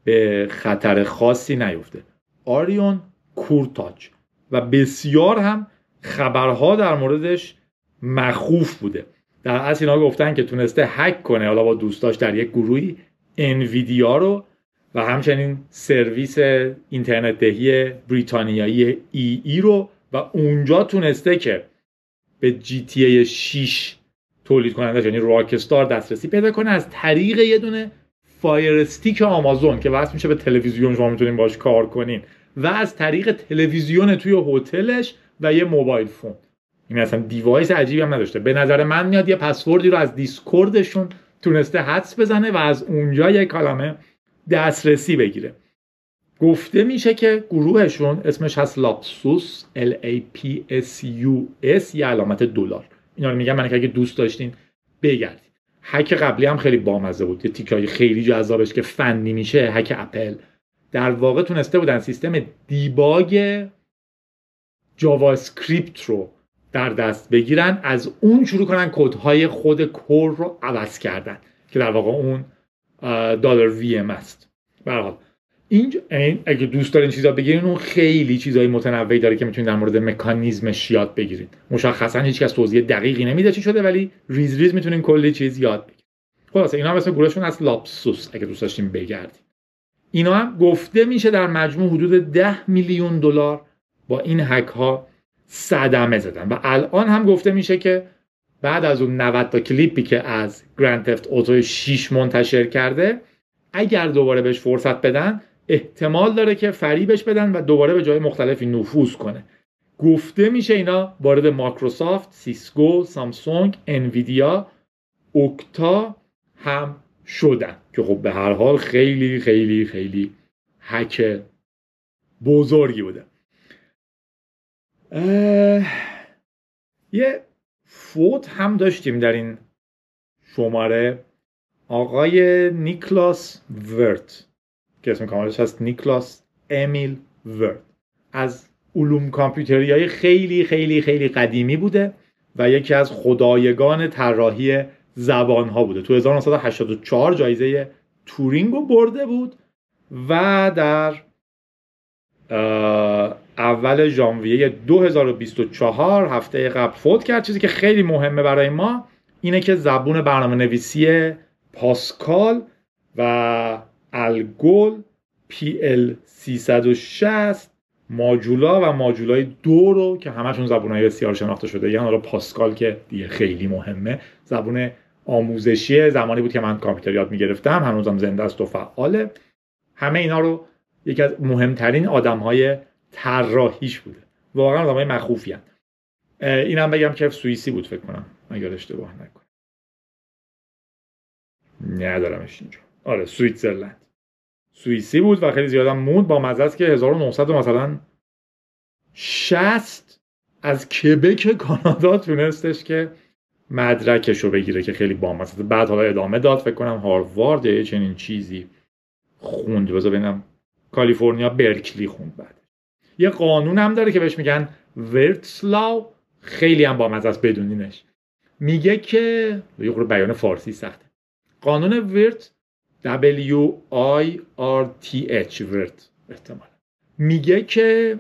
به خطر خاصی نیفته. آریون کورتاج و بسیار هم خبرها در موردش مخوف بوده. در اصل اینا گفتن که تونسته هک کنه حالا با دوستاش در یک گروهی انویدیا رو و همچنین سرویس اینترنت دهی بریتانیایی EE رو و اونجا تونسته که به GTA 6 تولید کننده یعنی Rockstar دسترسی پیدا کنه از طریق یه دونه Fire Stick آمازون که واسه میشه به تلویزیون شما می‌تونین باش کار کنین. و از طریق تلویزیون توی هتلش و یه mobile phone. این اصلا device عجیبی هم نداشته. به نظر من میاد یه پسوردی رو از Discord شون تونسته حدس بزنه و از اونجا یه عالمه دسترسی بگیره. گفته میشه که گروهشون اسمش هست Lapsus L A P S U S یه علامت دلار. اینا رو میگم من که اگه دوست داشتین بگردید هک قبلی هم خیلی بامزه بود. یه تیکای خیلی جذابش که فنی میشه هک اپل. در واقع تونسته بودن سیستم debug JavaScript رو در دست بگیرن از اون شروع کنن کدهای خود core رو عوض کردن که در واقع اون دلار vm است. برحال این اگه دوست دارین چیزا بگیرین اون خیلی چیزای متنوعی داره که می‌تونید در مورد مکانیزمش یاد بگیرید مشخصا هیچ کس توضیح دقیقی نمیده چی شده ولی ریز ریز می‌تونین کلی چیز یاد بگیرید خلاصه اینا هم اسم گروهشون از Lapsus اگه دوست داشتین بگردید اینا هم گفته میشه در مجموع حدود 10 میلیون دلار با این هک ها صدمه زدن. و الان هم گفته میشه که بعد از اون 90 تا کلیپی که از Grand Theft Auto 6 منتشر کرده اگر دوباره بهش فرصت بدن احتمال داره که فریبش بدن و دوباره به جای مختلفی نفوذ کنه. گفته میشه اینا وارد مایکروسافت، سیسکو، سامسونگ، انویدیا، اوکتا هم شدن که خب به هر حال خیلی خیلی خیلی هک بزرگی بوده. یه فوت هم داشتیم در این شماره. آقای نیکلاس ورت. که اسم کاملش هست نیکلاس امیل ورت از علوم کامپیوتری های خیلی خیلی خیلی قدیمی بوده و یکی از خدایگان طراحی زبان ها بوده. تو 1984 جایزه تورینگ رو برده بود و در اول ژانویه 2024 هفته قبل فوت کرد. چیزی که خیلی مهمه برای ما اینه که زبون برنامه نویسی پاسکال و الگول PL 360 ماجولا و ماجولای دو رو که همشون های بسیار شناخته شده. یعنی حالا پاسکال که دیگه خیلی مهمه. زبون آموزشی زمانی بود که من کامپیوتر یاد می‌گرفتم. هنوزم زنده است و فعاله. همه اینا رو یکی از مهمترین آدم های طراحیش بوده. واقعا آدم های مخوفی هن. اینم بگم که سوئیسی بود فکر کنم. اگر اشتباه نکنم. ندارمش اینجا. آره سوئیتزرلند. سوئیسی بود و خیلی زیادم موند با مزه است که 1900 مثلا 60 از کبک کانادا تونستش که مدرکش رو بگیره که خیلی بامزه بعد حالا ادامه داد فکر کنم هاروارد یا چنین چیزی خوند. بذار ببینم. کالیفرنیا برکلی خوند بعد. یه قانون هم داره که بهش میگن ورتسلاو. خیلی هم بامزه است بدونینش. میگه که یه بیان فارسی سخته. قانون ورت W I R T H ورت احتمال میگه که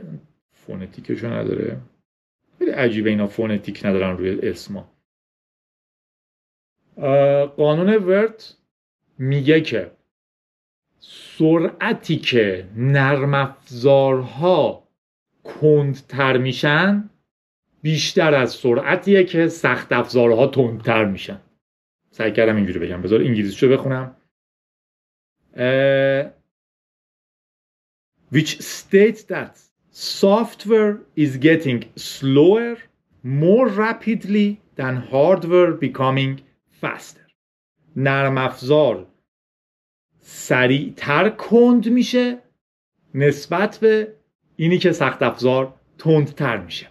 فونتیکشو نداره. خیلی عجیبه اینا فونتیک ندارن روی اسما. قانون ورت میگه که سرعتی که نرم افزارها کندتر میشن بیشتر از سرعتیه که سخت افزارها تندتر میشن. سعی کردم اینجوری بگم. بذار انگلیسیشو بخونم. Uh, which states that software is getting slower more rapidly than hardware becoming faster. نرم افزار. سریعتر کند میشه نسبت به اینی که سخت افزار تندتر میشه.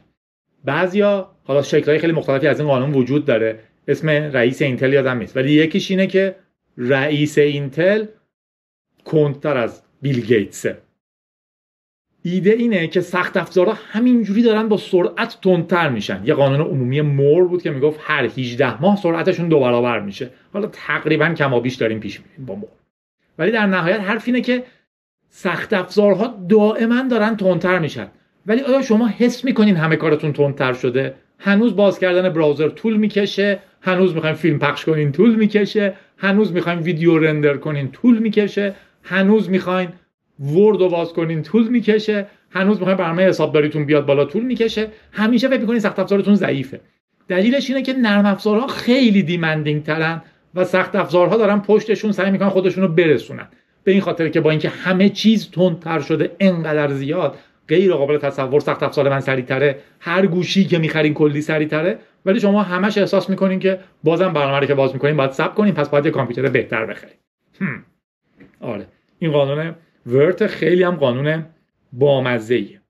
بعضیا حالا شکلهای خیلی مختلفی از این قانون وجود داره. اسم رئیس اینتل یادم نیست. ولی یکیش اینه که رئیس اینتل کندتر از بیل گیتسه ایده اینه که سخت افزارها همینجوری دارن با سرعت تندتر میشن. یه قانون عمومی مور بود که می‌گفت هر 18 ماه سرعتشون دو برابر میشه. حالا تقریبا کمابیش داریم پیش میریم با مور. ولی در نهایت حرف اینه که سخت افزارها دائما دارن تندتر میشن. ولی آیا شما حس می‌کنین همه کارتون تندتر شده؟ هنوز باز کردن براوزر طول می‌کشه. هنوز می‌خوایم فیلم پخش کنین طول می‌کشه. هنوز می‌خوایم ویدیو رندر کنین طول می‌کشه. هنوز می‌خواین ورد رو باز کنین طول می‌کشه هنوز می‌خواین برنامه حسابداریتون بیاد بالا طول می‌کشه. همیشه فکر می‌کنین سخت افزارتون ضعیفه. دلیلش اینه که نرم افزارها خیلی دیمندینگ ترن و سخت افزارها دارن پشتشون سعی می‌کنن خودشون رو برسونن. به این خاطر که با اینکه همه چیز تندتر شده انقدر زیاد غیر قابل تصور سخت افزار من سریعتره. هر گوشی که می‌خرین کلی سریعتره. ولی شما همش احساس می‌کنین که بازم برنامه که باز می‌کنین باید سب کنین پس باید یه کامپیوتر بهتر بخرید آره. این قانون ورت خیلی هم قانون بامزه ایه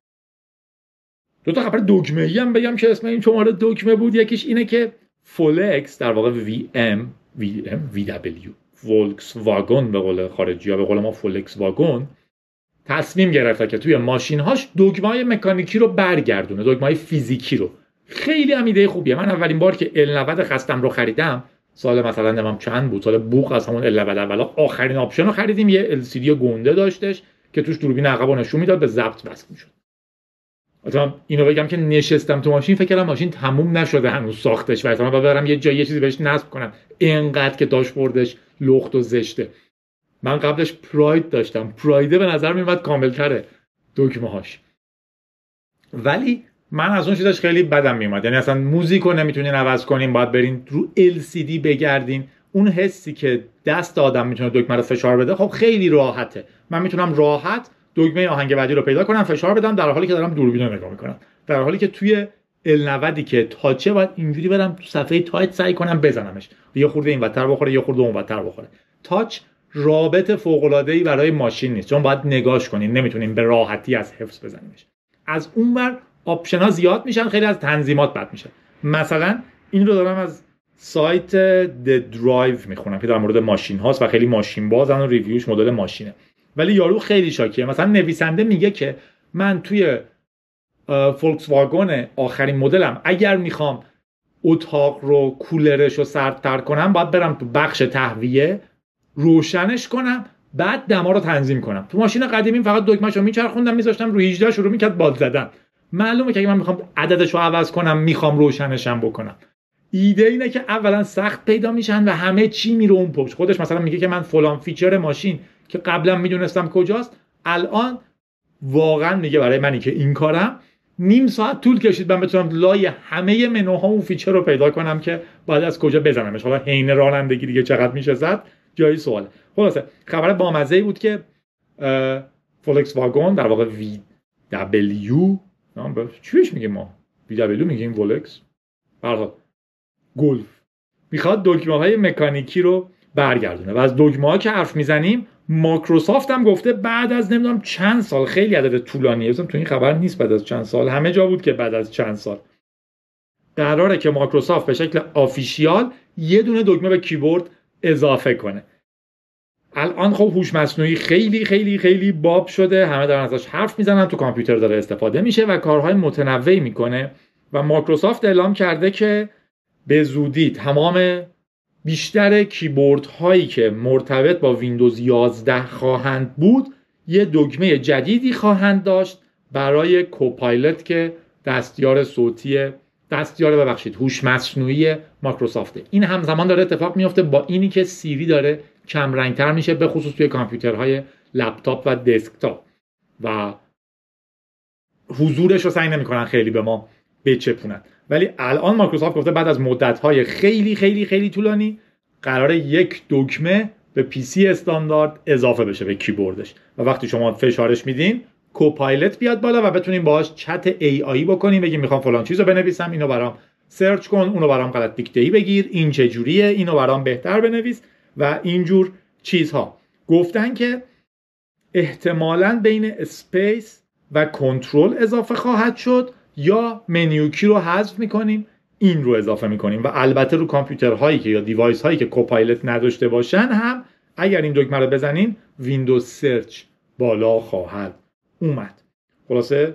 دو تا خبر دکمه ای هم بگم که اسم این شماره دکمه بود. یکیش اینه که فولکس در واقع وی ام وی ام وی دبلیو فولکس واگن به قول خارجی ها به قول ما فولکس واگن تصمیم گرفته که توی ماشین هاش دگمای مکانیکی رو برگردونه دگمای فیزیکی رو. خیلی هم ایده خوبیه. من اولین بار که L90 خستم رو خریدم سال مثلا نمام چند بود؟ سال بوق از همون L90 اولا آخرین آپشن خریدیم. یه LCD گنده داشتش که توش دوربین عقب نشون می‌داد به ضبط وصل می‌شد. مثلا اینو بگم که نشستم تو ماشین فکر کردم ماشین تموم نشده هنوز ساختش. و احتمال برم یه جایی یه چیزی بهش نصب کنم. اینقدر که داشبوردش لخت و زشته. من قبلش پراید داشتم. پرایده به نظر میومد کاملتره دکمه هاش ولی من از اون چیزاش خیلی بدم میومد. یعنی اصلا موزیک رو نمی‌تونین عوض کنین باید برین رو LCD بگردین. اون حسی که دست آدم می‌تونه دکمه رو فشار بده خب خیلی راحته. من می‌تونم راحت دکمه آهنگ بعدی رو پیدا کنم فشار بدم در حالی که دارم دوربین رو نگاه می‌کنم. در حالی که توی L90 که touch ه باید اینجوری برم تو صفحه touch ت سعی کنم بزنمش. یه خورده این وتر بخوره یه خورده اون وتر بخوره. touch رابط فوق‌العاده‌ای برای ماشین نیست چون باید نگاش کنین نمی‌تونین به راحتی از حفظ بزنیمش از اونور آپشن ها زیاد میشن خیلی از تنظیمات بد میشه. مثلا این رو دارم از سایت The Drive می‌خونم که در مورد ماشین هاست و خیلی ماشین بازن و review ش مدل ماشینه. ولی یارو خیلی شاکیه. مثلا نویسنده میگه که من توی فولکس واگن آخرین مدلم اگر می‌خوام اتاق رو کولرش رو سردتر کنم باید برم تو بخش تهویه روشنش کنم بعد دما رو تنظیم کنم. تو ماشین قدیمی فقط دکمه‌شو میچرخوندم میذاشتم رو 18 شروع می‌کرد باد زدن. معلومه که اگه من می‌خوام عددش رو عوض کنم می‌خوام روشنشم بکنم. ایده اینه که اولا سخت پیدا میشن و همه چی میره اون پشت. خودش مثلا میگه که من فلان feature ماشین که قبلا می‌دونستم کجاست الان واقعا میگه برای منی که این کارم. نیم ساعت طول کشید من بتونم لای همه منوها اون feature رو پیدا کنم که باید از کجا بزنمش. حالا حین رانندگی دیگه چقدر میشه زد؟ جایی سواله. خلاصه خبر بامزه بود که فولکس واگن در واقع VW چیش میگیم ما؟ VW میگیم فولکس برحال گلف. می‌خواد دکمه های مکانیکی رو برگردونه. و از دکمه ها که حرف می‌زنیم ماکروسافت هم گفته بعد از نمی‌دونم چند سال خیلی عدد طولانیه. تو این خبر نیست بعد از چند سال. همه جا بود که بعد از چند سال. قراره که ماکروسافت به شکل official یه دونه دکمه به کیبورد اضافه کنه. الان خب هوش مصنوعی خیلی خیلی خیلی باب شده همه دارن ازش حرف می‌زنن تو کامپیوتر داره استفاده میشه و کارهای متنوعی می‌کنه و ماکروسافت اعلام کرده که به زودی تمام بیشتر کیبورد هایی که مرتبط با ویندوز 11 خواهند بود یه دکمه جدیدی خواهند داشت برای کوپایلت که دستیار صوتی دستیار ببخشید هوش مصنوعی ماکروسافته این همزمان داره اتفاق میفته با اینی که سیری داره کم رنگتر میشه به خصوص توی کامپیوترهای لپتاپ و دسکتاپ. و حضورش رو سعی نمی‌کنن خیلی به ما بچپونن. ولی الان مایکروسافت گفته بعد از مدت خیلی خیلی خیلی طولانی قرار یک دکمه به PC استاندارد اضافه بشه به کیبوردش. و وقتی شما فشارش میدین Copilot بیاد بالا و بتونیم باهاش chat AI بکنیم بگیم می‌خوام فلان چیزو بنویسم اینو برام search کن اونو برام غلط دیکته ای بگیر این چه جوریه اینو برام بهتر بنویس. و اینجور چیزها. گفتن که احتمالا بین space و کنترل اضافه خواهد شد یا menu key رو حذف می‌کنیم این رو اضافه می‌کنیم. و البته رو کامپیوترهایی که یا device هایی که Copilot نداشته باشن هم اگر این دکمه رو بزنیم ویندوز search بالا خواهد اومد. خلاصه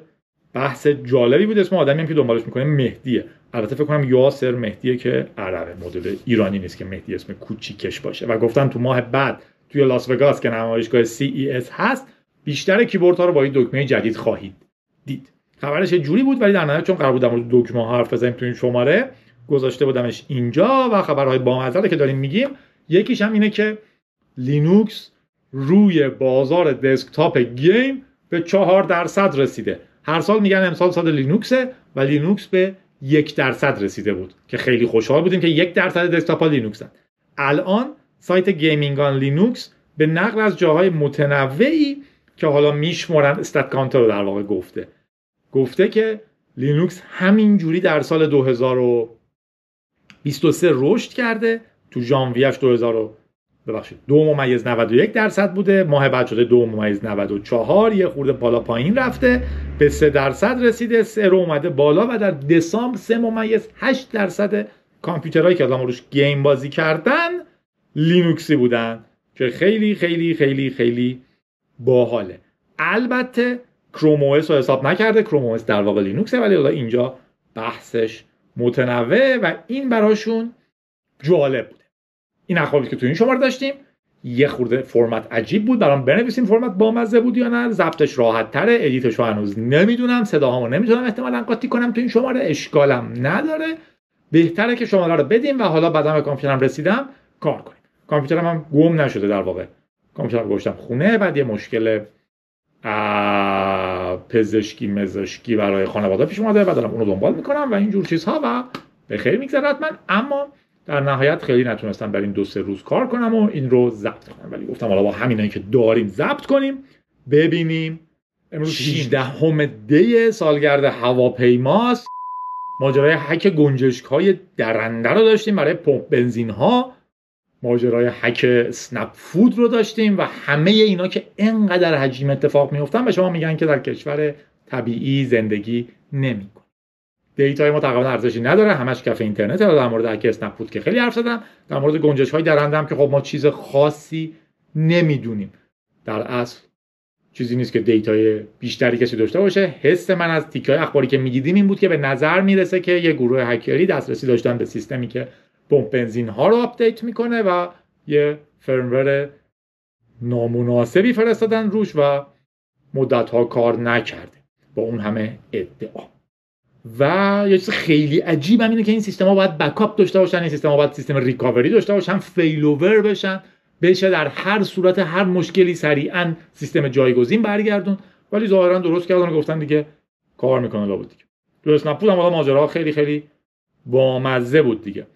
بحث جالبی بود اسم آدمی هم که دنبالش می‌کنه مهدیه. البته فکر کنم یاسر مهدیه که عربه مدل ایرانی نیست که مهدی اسم کوچیکش باشه. و گفتن تو ماه بعد توی لاس وگاس که نمایشگاه CES هست بیشتر کیبورد ها رو با این دکمه جدید خواهید دید. خبرش جوری بود ولی در نهایت چون قرار بود در دکمه ها حرف بزنیم تو این شماره گذاشته بودمش اینجا و خبرهای بامزه که داریم میگیم یکیش هم اینه که لینوکس روی بازار دسکتاپ game به چهار درصد رسیده. هر سال میگن امسال سال لینوکسه و لینوکس به یک درصد رسیده بود که خیلی خوشحال بودیم که یک درصد دسکتاپ ها لینوکسن الان سایت GamingOnLinux به نقل از جاهای متنوعی که حالا میشمرن StatCounter رو در واقع گفته. گفته که لینوکس همینجوری در سال 2023 رشد کرده تو ژانویهش 2000 ببخشید دو ممیز 91 درصد بوده ماه بعد شده دو ممیز 94 یه خورده بالا پایین رفته به 3 درصد رسیده سه رو اومده بالا و در دسامبر 3 ممیز 8 درصد کامپیوترهایی که آدم روش game بازی کردن لینوکسی بودن که خیلی خیلی خیلی خیلی باحاله. البته کروم رو حساب نکرده کروم در واقع لینوکسه ولی حالا اینجا بحثش متنوع و این براشون جالب بوده این اخباری که تو این شماره داشتیم. یه خورده فرمت عجیب بود. برام بنویسیم فرمت بامزه بود یا نه. ضبطش راحت تره. ادیتش رو هنوز نمی‌دونم. صداهامو نمی‌تونم احتمالا قاطی کنم تو این شماره. اشکالم نداره. بهتره که شماره رو بدیم و حالا بعدم به کامپیوترم رسیدم کار کنیم. کامپیوترم هم گم نشده در واقع. کامپیوترم گذاشتم خونه. بعد یه مشکل پزشکی مزشکی برای خانواده پیش اومده. بعد دارم اونو دنبال می‌کنم و اینجور چیزها و به خیر میگذره حتما. اما در نهایت خیلی نتونستم بر این دو سه روز کار کنم و این رو ضبط کنم. ولی گفتم حالا با همینایی که داریم ضبط کنیم ببینیم. امروز 16 همه دی سالگرد هواپیماست. ماجرای هک گنجشک های درنده رو داشتیم برای پمپ بنزین ها ماجرای هک اسنپ فود رو داشتیم و همه اینا که انقدر حجیم اتفاق میفتن به شما میگن که در کشور طبیعی زندگی نمیکن data ی ما تقریبا ارزشی نداره. همش کف اینترنت. در مورد هک اسنپ فود که خیلی حرف زدم. در مورد گنجشک های درنده که خب ما چیز خاصی نمی‌دونیم. در اصل چیزی نیست که data ی بیشتری کسی داشته باشه. حس من از تیکای اخباری که می‌دیدیم این بود که به نظر می‌رسه که یه گروه هکری دسترسی داشتن به سیستمی که پمپ بنزین ها رو update می‌کنه و یه firmware نامناسبی فرستادن روش و مدت ها کار نکرده. با اون همه ادعا. و یه چیز خیلی عجیب هم اینه که این سیستم ها باید backup داشته باشن این سیستم ها باید سیستم recovery داشته باشن failover بشن بشه در هر صورت هر مشکلی سریعا سیستم جایگزین برگردون. ولی ظاهرا درست کردن و گفتن دیگه کار می‌کنه لابد دیگه. درست نبود هم ماجرا خیلی خیلی بامزه بود دیگه.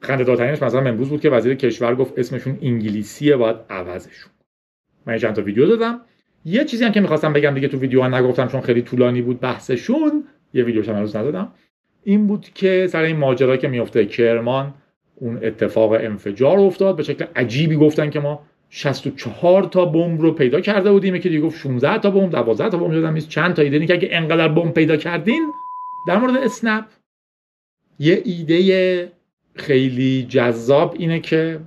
خنده داترینش مثلا امروز بود که وزیر کشور گفت اسمشون انگلیسیه باید عوضشون من چند تا ویدیو دادم. یه چیزی هم که می‌خواستم بگم دیگه تو ویدیو نگفتم چون خیلی طولانی بود بحثشون یه ویدیوش هم هنوز ندادم. این بود که سر این ماجرا که میفته کرمان اون اتفاق انفجار افتاد به شکل عجیبی گفتن که ما 64 تا بمب رو پیدا کرده بودیم. که دیگه گفت 16 تا بمب 12 تا بمب دادم چند تا ایده؟ که اگه انقدر بمب پیدا کردین در مورد اسنپ. یه ایده خیلی جذاب اینه که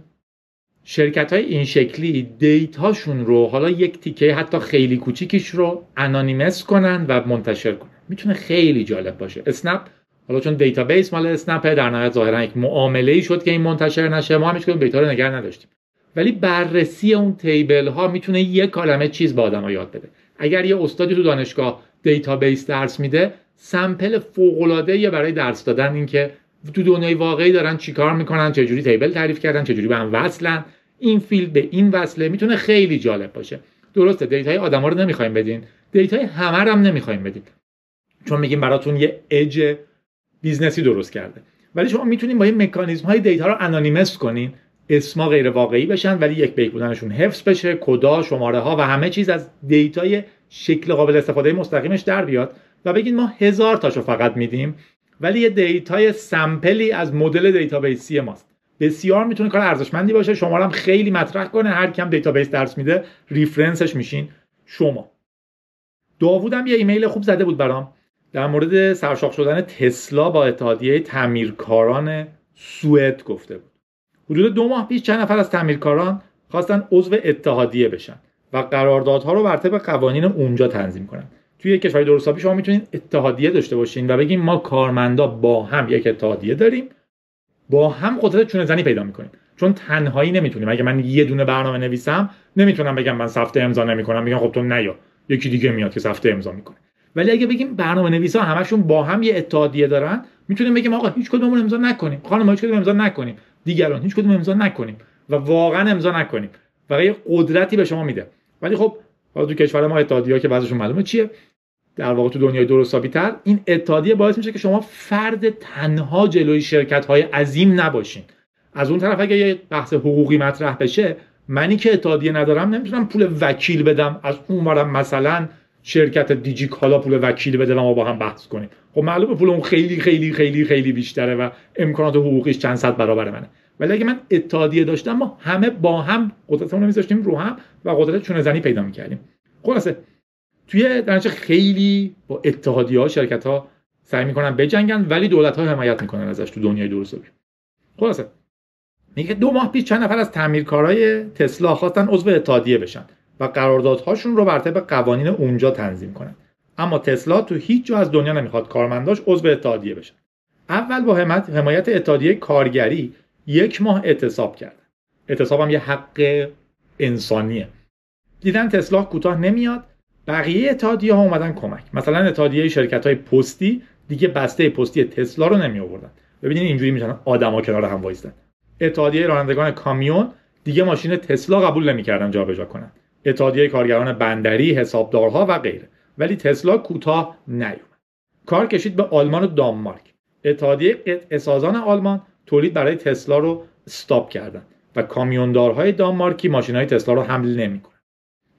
شرکت های این شکلی data شون رو حالا یک تیکه حتی خیلی کوچیکش رو anonymize کنن و منتشر کنن. می‌تونه خیلی جالب باشه. اسنپ حالا چون database مال اسنپ در نهایت ظاهرا یک معامله ای شد که این منتشر نشه. ما هم هیچ data رو نگه نداشتیم. ولی بررسی اون table ها می‌تونه یک عالمه چیز به آدم یاد بده. اگر یه استادی تو دانشگاه database درس میده sample فوق العاده برای درس دادن این که تو دنیای واقعی دارن چیکار می‌کنن چه جوری table تعریف کردن چه جوری به هم وصلن این field به این وصله می‌تونه خیلی جالب باشه. درسته data ی آدما رو نمی‌خوایم بدین. data ی همه رو هم نمی‌خوایم بدین. چون میگیم براتون یه edge business ی درست کرده. ولی شما می‌تونید با این مکانیزم های data رو anonymize کنین. اسما غیر واقعی بشن ولی یک به یک بودنشون حفظ بشه کدا شماره ها و همه چیز از data ی شکل قابل استفاده مستقیمش در بیاد و بگید ما هزار تاشو فقط میدیم. ولی یه data ی sample ی از مدل database ی ماست. بسیار می‌تونه کار ارزشمندی باشه. شما هم خیلی مطرح کنه. هر کی هم database درس میده reference ش میشین شما. داوودم یه ایمیل خوب زده بود برام. در مورد سرشاخ شدن تسلا با اتحادیه تعمیرکاران سوئد گفته بود. حدود دو ماه پیش چند نفر از تعمیرکاران خواستن عضو اتحادیه بشن و قراردادها رو بر طبق قوانین اونجا تنظیم کنن. توی یک کشور درست شما می‌تونید اتحادیه داشته باشین و بگین ما کارمندا با هم یک اتحادیه داریم با هم قدرت چونه زنی پیدا می‌کنیم. چون تنهایی نمی‌تونیم. اگه من یه دونه برنامه نویسم نمی‌تونم بگم من سفته امضا نمی‌کنم میگم خب تو نیا. یکی دیگه میاد که سفته امضا می‌کنه. ولی اگه بگیم برنامه نویسا همشون با هم یه اتحادیه دارن می‌تونیم بگیم آقا هیچ کدوممون امضا نکنیم. خانم هیچ کدوم امضا نکنیم. دیگران هیچ کدوم امضا نکنیم. و واقعا امضا نکنیم. و یه قدرتی به شما میده. ولی خب حالا تو کشور ما اتحادیه که بعضیشون معلومه چیه؟ در واقع تو دنیای درست تر این اتحادیه باعث میشه که شما فرد تنها جلوی شرکت های عظیم نباشین. از اون طرف اگه یه بحث حقوقی مطرح بشه منی که اتحادیه ندارم نمی‌تونم پول وکیل بدم از اونورم مثلا شرکت دیجی کالا پول وکیل بده و ما با هم بحث کنیم. خب معلومه پول اون خیلی خیلی خیلی خیلی بیشتره و امکانات حقوقیش چند صد برابر منه. ولی اگه من اتحادیه داشتم ما همه با هم قدرتمون میذاشتیم رو هم و قدرت چونه زنی پیدا می‌کردیم. خلاصه توی در خیلی با اتحادیه ها شرکت ها سعی می‌کنن بجنگن ولی دولت ها حمایت می‌کنن ازش تو دنیای درست خلاصه میگه دو ماه پیش چند نفر از تعمیرکارای تسلا خواستن عضو اتحادیه بشن. و قراردادهاشون رو بر طبق قوانین اونجا تنظیم کنن. اما تسلا تو هیچ جا از دنیا نمی‌خواد کارمنداش عضو اتحادیه بشن اول با حمایت اتحادیه کارگری یک ماه اعتصاب کردن اعتصاب هم یه حق انسانیه. دیدن تسلا کوتاه نمیاد. بقیه اتحادیه ها اومدن کمک. مثلا اتحادیه شرکت های پستی دیگه بسته پستی تسلا رو نمی آوردن. ببینید اینجوری میشن آدما کنار هم وایستن. اتحادیه رانندگان کامیون دیگه ماشین تسلا قبول نمی‌کردن جابجا کنن. اتحادیه کارگران بندری حسابدارها و غیره. ولی تسلا کوتاه نیومد. کار کشید به آلمان و دانمارک. اتحادیه قطع آلمان تولید برای تسلا رو استاپ کردن و کامیوندارهای دانمارکی ماشین های تسلا رو حمل نمی‌کنن.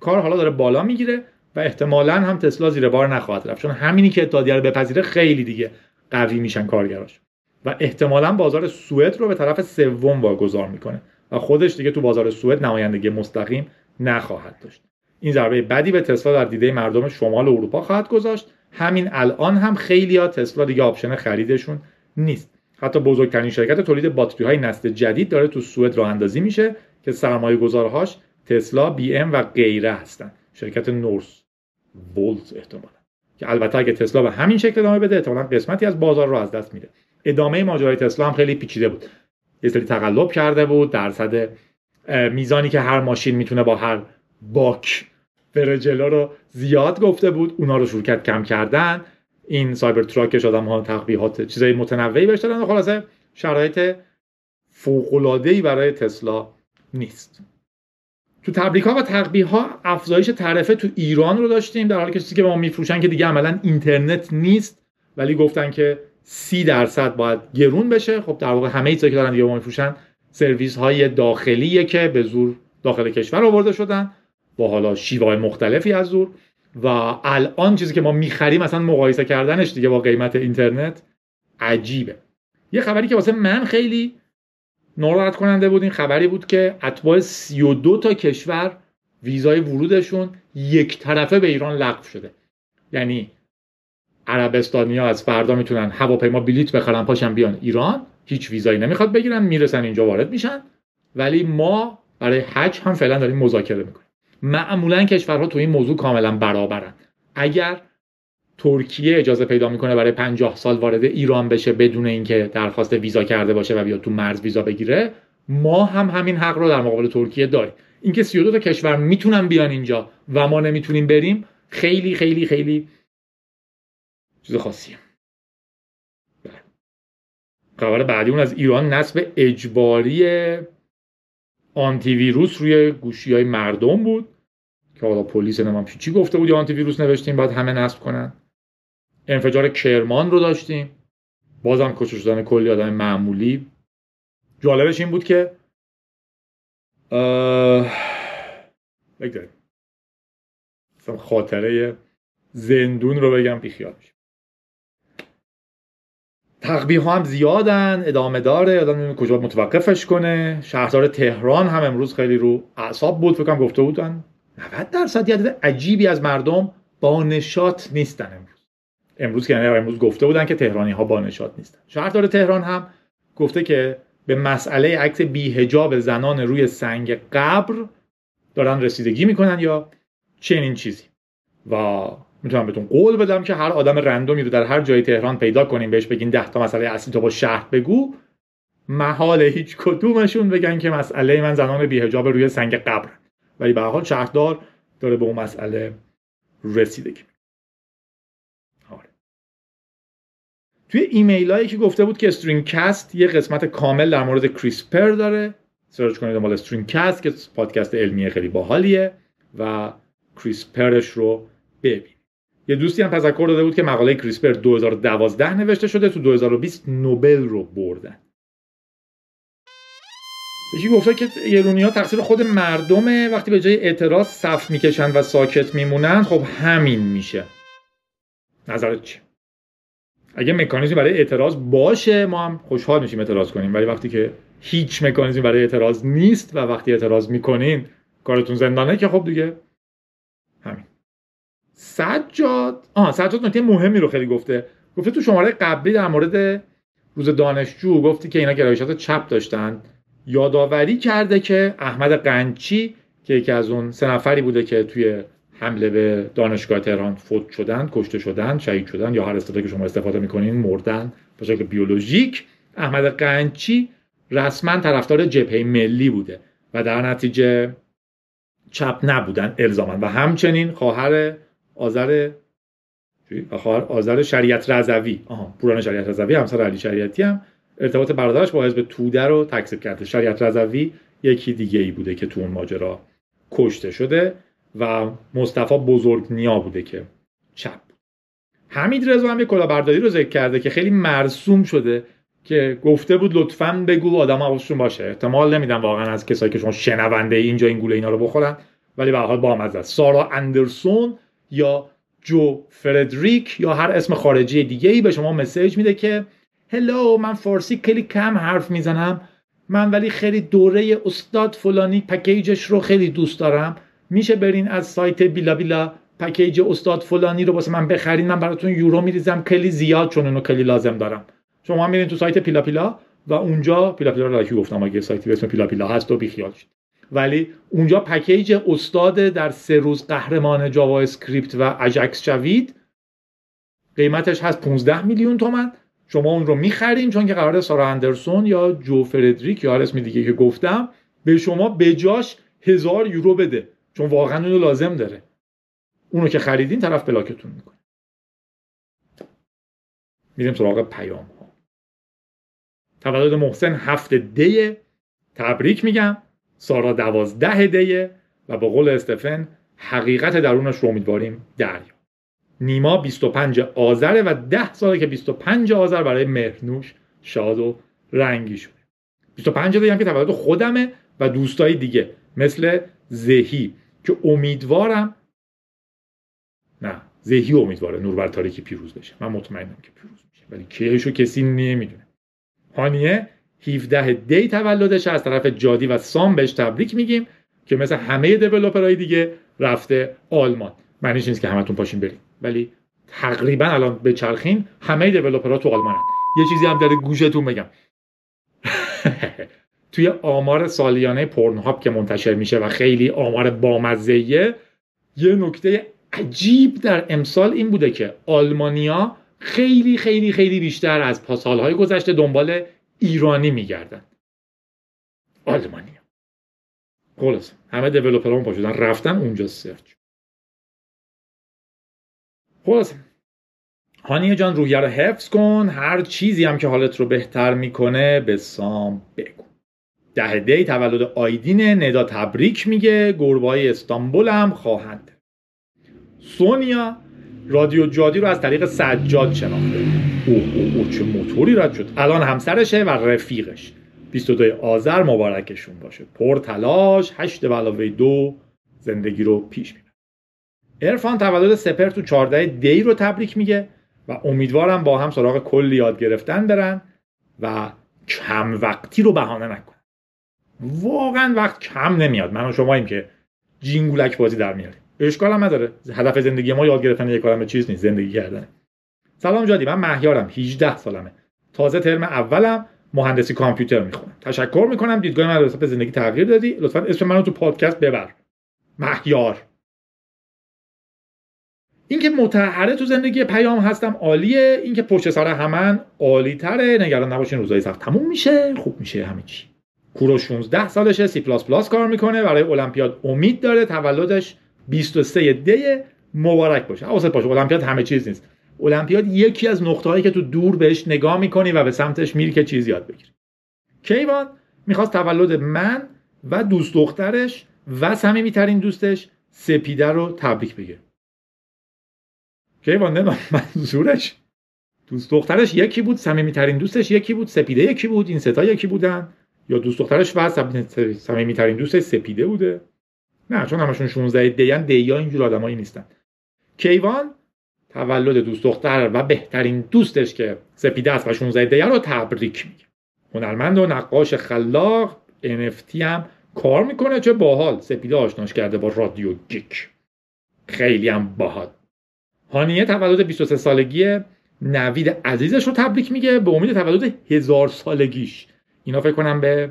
کار حالا داره بالا می‌گیره و احتمالا هم تسلا زیر بار نخواهد رفت. چون همینی که اتحادیه رو بپذیره خیلی دیگه قوی میشن کارگراش. و احتمالا بازار سوئد رو به طرف سوم واگذار می‌کنه. و خودش دیگه تو بازار سوئد نمایندگی مستقیم نخواهد داشت. این ضربه بدی به تسلا در دید مردم شمال اروپا خواهد گذاشت. همین الان هم خیلی ها تسلا دیگه option خریدشون نیست. حتی بزرگترین شرکت تولید باتری های نسل جدید داره تو سوئد راه اندازی میشه که سرمایه گذارهاش تسلا بی ام و غیره هستن. شرکت Northvolt احتمالا. که البته اگه تسلا به همین شکل ادامه بده احتمالا قسمتی از بازار رو از دست میده. ادامه ماجرای تسلا هم خیلی پیچیده بود. یه سری تقلب کرده بود درصد میزانی که هر ماشین می‌تونه با هر باک بره جلو رو زیاد گفته بود اونا رو کرد کم کردن. این سایبر تراکش آدم ها تقبیحات چیزای متنوعی بهش دادن خلاصه شرایط فوق ای برای تسلا نیست. تو تبریک ها و تقبیه ها افزایش تعرفه تو ایران رو داشتیم در حالی که چیزی که ما میفروشن که دیگه عملا اینترنت نیست ولی گفتن که سی درصد باید گرون بشه. خب در واقع همه چیزایی که دارن دیگه ما میفروشن سرویس های داخلیه که به زور داخل کشور آورده شدن با حالا شیوه مختلفی از زور. و الان چیزی که ما می‌خریم مثلا مقایسه کردنش دیگه با قیمت اینترنت عجیبه. یه خبری که واسه من خیلی ناراحت کننده بود این خبری بود که اتباع 32 تا کشور ویزای ورودشون یک طرفه به ایران لغو شده. یعنی عربستانی ها از فردا می‌تونن هواپیما بلیت بخرن پاشن بیان ایران. هیچ ویزایی نمی‌خواد بگیرن می‌رسن اینجا وارد میشن. ولی ما برای حج هم فعلا داریم مذاکره می‌کنیم. معمولا کشورها تو این موضوع کاملا برابرن. اگر ترکیه اجازه پیدا می‌کنه برای 50 سال وارد ایران بشه بدون اینکه درخواست ویزا کرده باشه و بیاد تو مرز ویزا بگیره ما هم همین حق رو در مقابل ترکیه داریم. اینکه 32 تا کشور می‌تونن بیان اینجا و ما نمی‌تونیم بریم خیلی خیلی خیلی چیز خاصیه. خبر بعدی اون از ایران نصب اجباری آنتی ویروس روی گوشی های مردم بود. که حالا پلیس نمام چی گفته بود یا آنتی ویروس نوشتیم باید همه نصب کنن. انفجار کرمان رو داشتیم. بازم کشته شدن کلی آدم معمولی. جالبش این بود که بگذاریم خاطره زندون رو بگم بیخیال میشه تقبیه ها هم زیادن ادامه داره. آدم نمی‌دونه کجا متوقفش کنه. شهردار تهران هم امروز خیلی رو اعصاب بود فکرم گفته بودن. 90 درصد عدد عجیبی از مردم با نشاط نیستن امروز. امروز که امروز گفته بودن که تهرانی ها با نشاط نیستن. شهردار تهران هم گفته که به مسئله عکس بیهجاب زنان روی سنگ قبر دارن رسیدگی می‌کنن یا چنین چیزی. و می‌تونم بهتون قول بدم که هر آدم رندومی رو در هر جای تهران پیدا کنیم بهش بگین ده تا مسئله اصلی تو با شهر بگو. محال هیچ کدومشون بگن که مسئله من زنان بیهجاب روی سنگ قبر. ولی به حال شهردار داره به اون مسئله رسیدگی آره. توی ایمیل هایی که گفته بود که استرینگ کست یه قسمت کامل در مورد CRISPR داره. search کنید مال استرینگ کست که پادکست علمیه خیلی باحالیه و CRISPR ش رو ببین یه دوستی هم تذکر داده بود که مقاله CRISPR 2012 نوشته شده تو 2020 نوبل رو بردن. یکی گفته که ایرونی ها تقصیر خود مردمه وقتی به جای اعتراض صف می‌کشن و ساکت میمونن خب همین میشه. نظرت چی اگه مکانیزمی برای اعتراض باشه ما هم خوشحال میشیم اعتراض کنیم ولی وقتی که هیچ مکانیزمی برای اعتراض نیست و وقتی اعتراض می‌کنین کارتون زندانه که خب دیگه سجاد؟ آها سجاد نکته مهمی رو خیلی گفته. گفته تو شماره قبلی در مورد روز دانشجو گفتی که اینا گرایشات چپ داشتن. یادآوری کرده که احمد قنچی که یکی از اون سه نفری بوده که توی حمله به دانشگاه تهران فوت شدن کشته شدن شهید شدن یا هر اصطلاحی که شما استفاده می‌کنین مردن به شکل بیولوژیک احمد قنچی رسما طرفدار جبهه ملی بوده و در نتیجه چپ نبودن الزاما. و همچنین خواهر آذر آذر شریعت رضوی. پوران شریعت رضوی همسر علی شریعتی هم. ارتباط برادرش با حزب توده رو تکذیب کرده. شریعت رضوی یکی دیگه ای بوده که تو اون ماجرا کشته شده و مصطفی بزرگ نیا بوده که چپ. حمید رضا هم یه کلاهبرداری رو ذکر کرده که خیلی مرسوم شده که گفته بود لطفا بگو آدم حواسشون باشه. احتمال نمیدم واقعا از کسایی که شما شنونده اینجا این گوله اینا رو بخورن. ولی به حال با است سارا اندرسون یا جو فردریک یا هر اسم خارجی دیگه ای به شما مسیج میده که Hello من فارسی خیلی کم حرف می‌زنم. من ولی خیلی دوره استاد فلانی package ش رو خیلی دوست دارم. میشه برین از سایت بیلا بیلا package استاد فلانی رو واسه من بخرین. من براتون یورو میریزم. کلی زیاد چون اونو کلی لازم دارم. شما میرین تو سایت پیلا پیلا و اونجا پیلا پیلا رو گفتم اگه سایتی به اسم پیلا پیلا هست و بیخیال شید. ولی اونجا package استاد در سه روز قهرمان JavaScript و اجکس شوید قیمتش هست 15 میلیون تومن. شما اون رو می‌خریم چون که قرار سارا اندرسون یا جو فردریک یا هر اسم دیگه که گفتم به شما بجاش هزار یورو بده. چون واقعا اونو لازم داره. اونو که خریدین طرف بلاکتون می‌کنه. میریم سراغ پیام ها تولد محسن هفت دیه. تبریک میگم. سارا دوازده دیه و با قول استفن حقیقت درونش رو امیدواریم دریا. نیما 25 آذره و 10 ساله که 25 آذر برای مهرنوش شاد و رنگی شده. 25 دیگه هم که تولد خودمه و دوستای دیگه مثل زهی که امیدوارم نه زهی امیدواره نوربر تاریکی پیروز بشه. من مطمئنم که پیروز میشه ولی کیشو کسی نمی‌دونه. هانیه 17 دی تولدش از طرف جادی و سام بهش تبریک میگیم که مثل همه دیولپرهای دیگه رفته آلمان. معنیش نیست که همتون پاشین بریم ولی تقریبا الان به چرخین همه دیولپرها تو آلمانن. یه چیزی هم داره گوشتون بگم. <laughs> توی آمار سالیانه پورنهاب که منتشر میشه و خیلی آمار بامزه یه نکته عجیب در امسال این بوده که آلمانیا خیلی خیلی خیلی بیشتر از پاسالهای گذشته دنبال ایرانی میگردن. آلمانیا. خلاص. همه دیولپرها پا شدن. رفتن اونجا سرچ. خلاص. هانیه جان رویه رو حفظ کن. هر چیزی هم که حالت رو بهتر می‌کنه به سام بگو. ده دی تولد آیدین ندا تبریک میگه. گربای استانبول هم خواهند. سونیا رادیو جادی رو از طریق سجاد شناخته. اوه اوه او چه موتوری رد شد. الان همسرشه و رفیقش. 22 آذر مبارکشون باشه. پر تلاش هشت به علاوه دو زندگی رو پیش می‌بره. ارفان تولد سپر تو 14 دی رو تبریک میگه و امیدوارم با هم سراغ کلی یاد گرفتن برن و کم وقتی رو بهانه نکن واقعا وقت کم نمیاد. من و شماییم که جینگولک بازی در میاریم. اشکال هم نداره. هدف زندگی ما یاد گرفتن یک کلمه چیز نیست زندگی کردن سلام جادی من مهیارم 18 سالمه. تازه ترم اولم مهندسی کامپیوتر می‌خونم. تشکر می‌کنم دیدگاه من به زندگی تغییر دادی. لطفا اسم منو تو پادکست ببر. مهیار. اینکه متحره تو زندگی پیام هستم عالیه. اینکه پشت سر همن عالی تره نگران نباشین روزای سخت تموم میشه. خوب میشه همه چی. کورو 16 سالشه C plus plus کار می‌کنه. برای المپیاد امید داره تولدش 23 دی مبارک باشه. حواست باشه المپیاد همه چیز نیست. المپیاد یکی از نقطه هایی که تو دور بهش نگاه می‌کنی و به سمتش میری که چیز یاد بگیری. کیوان می‌خواست تولد من و دوست دخترش و صمیمیترین دوستش سپیده رو تبریک بگه. کیوان نه منظورش دوست دخترش یکی بود صمیمیترین دوستش یکی بود سپیده یکی بود این ستا یکی بودن. یا دوست دخترش و صمیمیترین دوست سپیده بوده. نه چون همشون 16 دیان دیا اینجور آدمایی نیستن. کیوان تولد دوست دختر و بهترین دوستش که سپیده است و 16 دیان رو تبریک میگه. هنرمند و نقاش خلاق NFT هم کار می‌کنه چه باحال. سپیده آشناش کرده با رادیو گیک خیلی هم باحال. هانیه تولد 23 سالگی نوید عزیزش رو تبریک میگه. به امید تولد هزار سالگیش. اینا فکر کنم به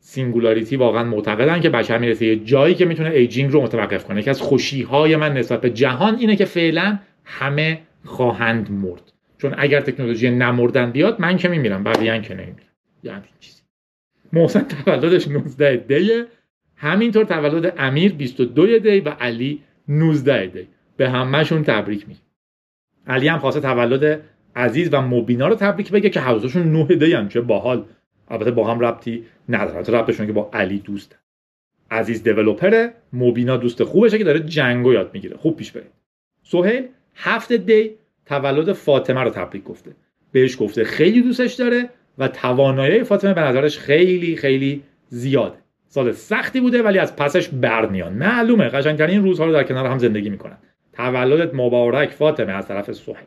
singularity واقعا معتقدن که بشر می‌رسه یه جایی که می‌تونه aging رو متوقف کنه. یکی از خوشی های من نسبت به جهان اینه که فعلا همه خواهند مرد. چون اگر تکنولوژی نمردن بیاد من که میمیرم بقیه که نمیمیرم یعنی چیزی. محسن تولدش 19 دیه همینطور تولد امیر 22 دی و علی 19 دی. به همهشون تبریک میگه علی هم خواسته تولد عزیز و مبینا رو تبریک بگه که حوضشون 9 دی هم چه باحال. البته با هم ربطی نداره. البته ربطشون که با علی دوست. عزیز دیولپره مبینا دوست خوبشه که داره جنگو یاد می‌گیره. خوب پیش برید. سهیل هفت دی تولد فاطمه رو تبریک گفته. بهش گفته خیلی دوستش داره و توانایی فاطمه به نظرش خیلی خیلی زیاده. سال سختی بوده ولی از پسش برمیان معلومه قشنگترین روزها رو در کنار هم زندگی می‌کنن. تولدت مبارک فاطمه از طرف سهیل.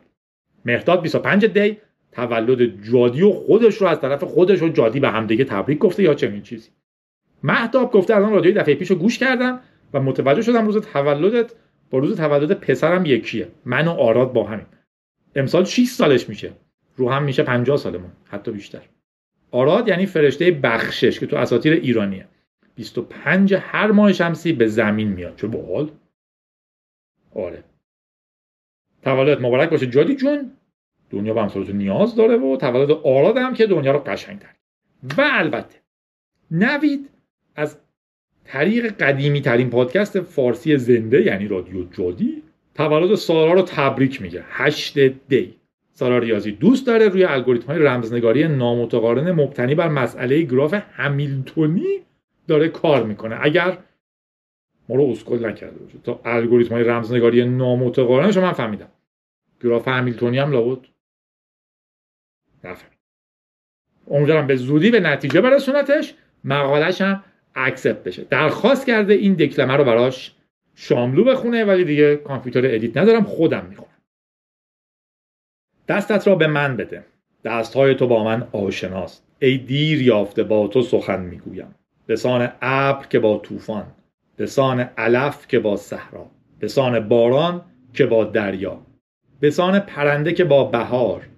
مهداد 25 دی تولد جادی و خودش رو از طرف خودش و جادی به همدیگه تبریک گفته یا چنین چیزی. مهداب گفته الان رادیوی دفعه پیشو گوش کردم و متوجه شدم روز تولدت با روز تولد پسرم یکیه. من و آراد با همین امسال 6 سالش میشه. رو هم میشه 50 سالمون حتی بیشتر. آراد یعنی فرشته بخشش که تو اساطیر ایرانیه. 25 هر ماه شمسی به زمین میاد. چه باحال. آره. تولدت مبارک باشه. جادی جون. دنیا به امثال نیاز داره و تولد آراد هم که دنیا رو قشنگ کرد. و البته نوید از طریق قدیمی ترین پادکست فارسی زنده یعنی رادیو جادی تولد سارا رو تبریک میگه. هشت دی. سارا ریاضی دوست داره روی الگوریتم های رمزنگاری نامتقارن مبتنی بر مسئله گراف همیلتونی داره کار می‌کنه. اگر ما رو اسکل نکرده باشه تا الگوریتم های رمزنگاری نامتقارنش من فهمیدم. گراف همیلتونی هم لابد. نفهمید امیدوارم به زودی به نتیجه برسونتش. مقالش هم accept بشه. درخواست کرده این دکلمه رو براش شاملو بخونه ولی دیگه کامپیوتر edit ندارم خودم می‌خونم. دستت را به من بده. دستهای تو با من آشناست. ای دیر یافته با تو سخن می‌گویم. لسان ابر که با طوفان لسان علف که با صحرا لسان باران که با دریا لسان پرنده که با بهار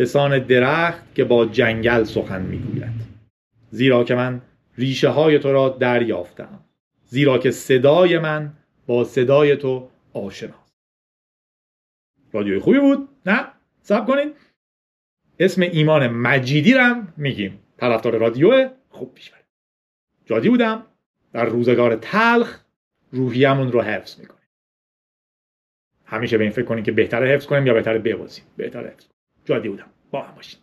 لسان درخت که با جنگل سخن می‌گوید. زیرا که من ریشه های تو را دریافتم. زیرا که صدای من با صدای تو آشناست. رادیوی خوبی بود؟ نه؟ سب کنین. اسم ایمان مجیدی رم میگیم. طرفدار رادیو خوب پیش بریم جادی بودم. در روزگار تلخ روحیمون رو حفظ می‌کنیم. همیشه به این فکر کنیم که بهتره حفظ کنیم یا بهتره ببازیم. بهتره حفظ جادی بودم با هم باشین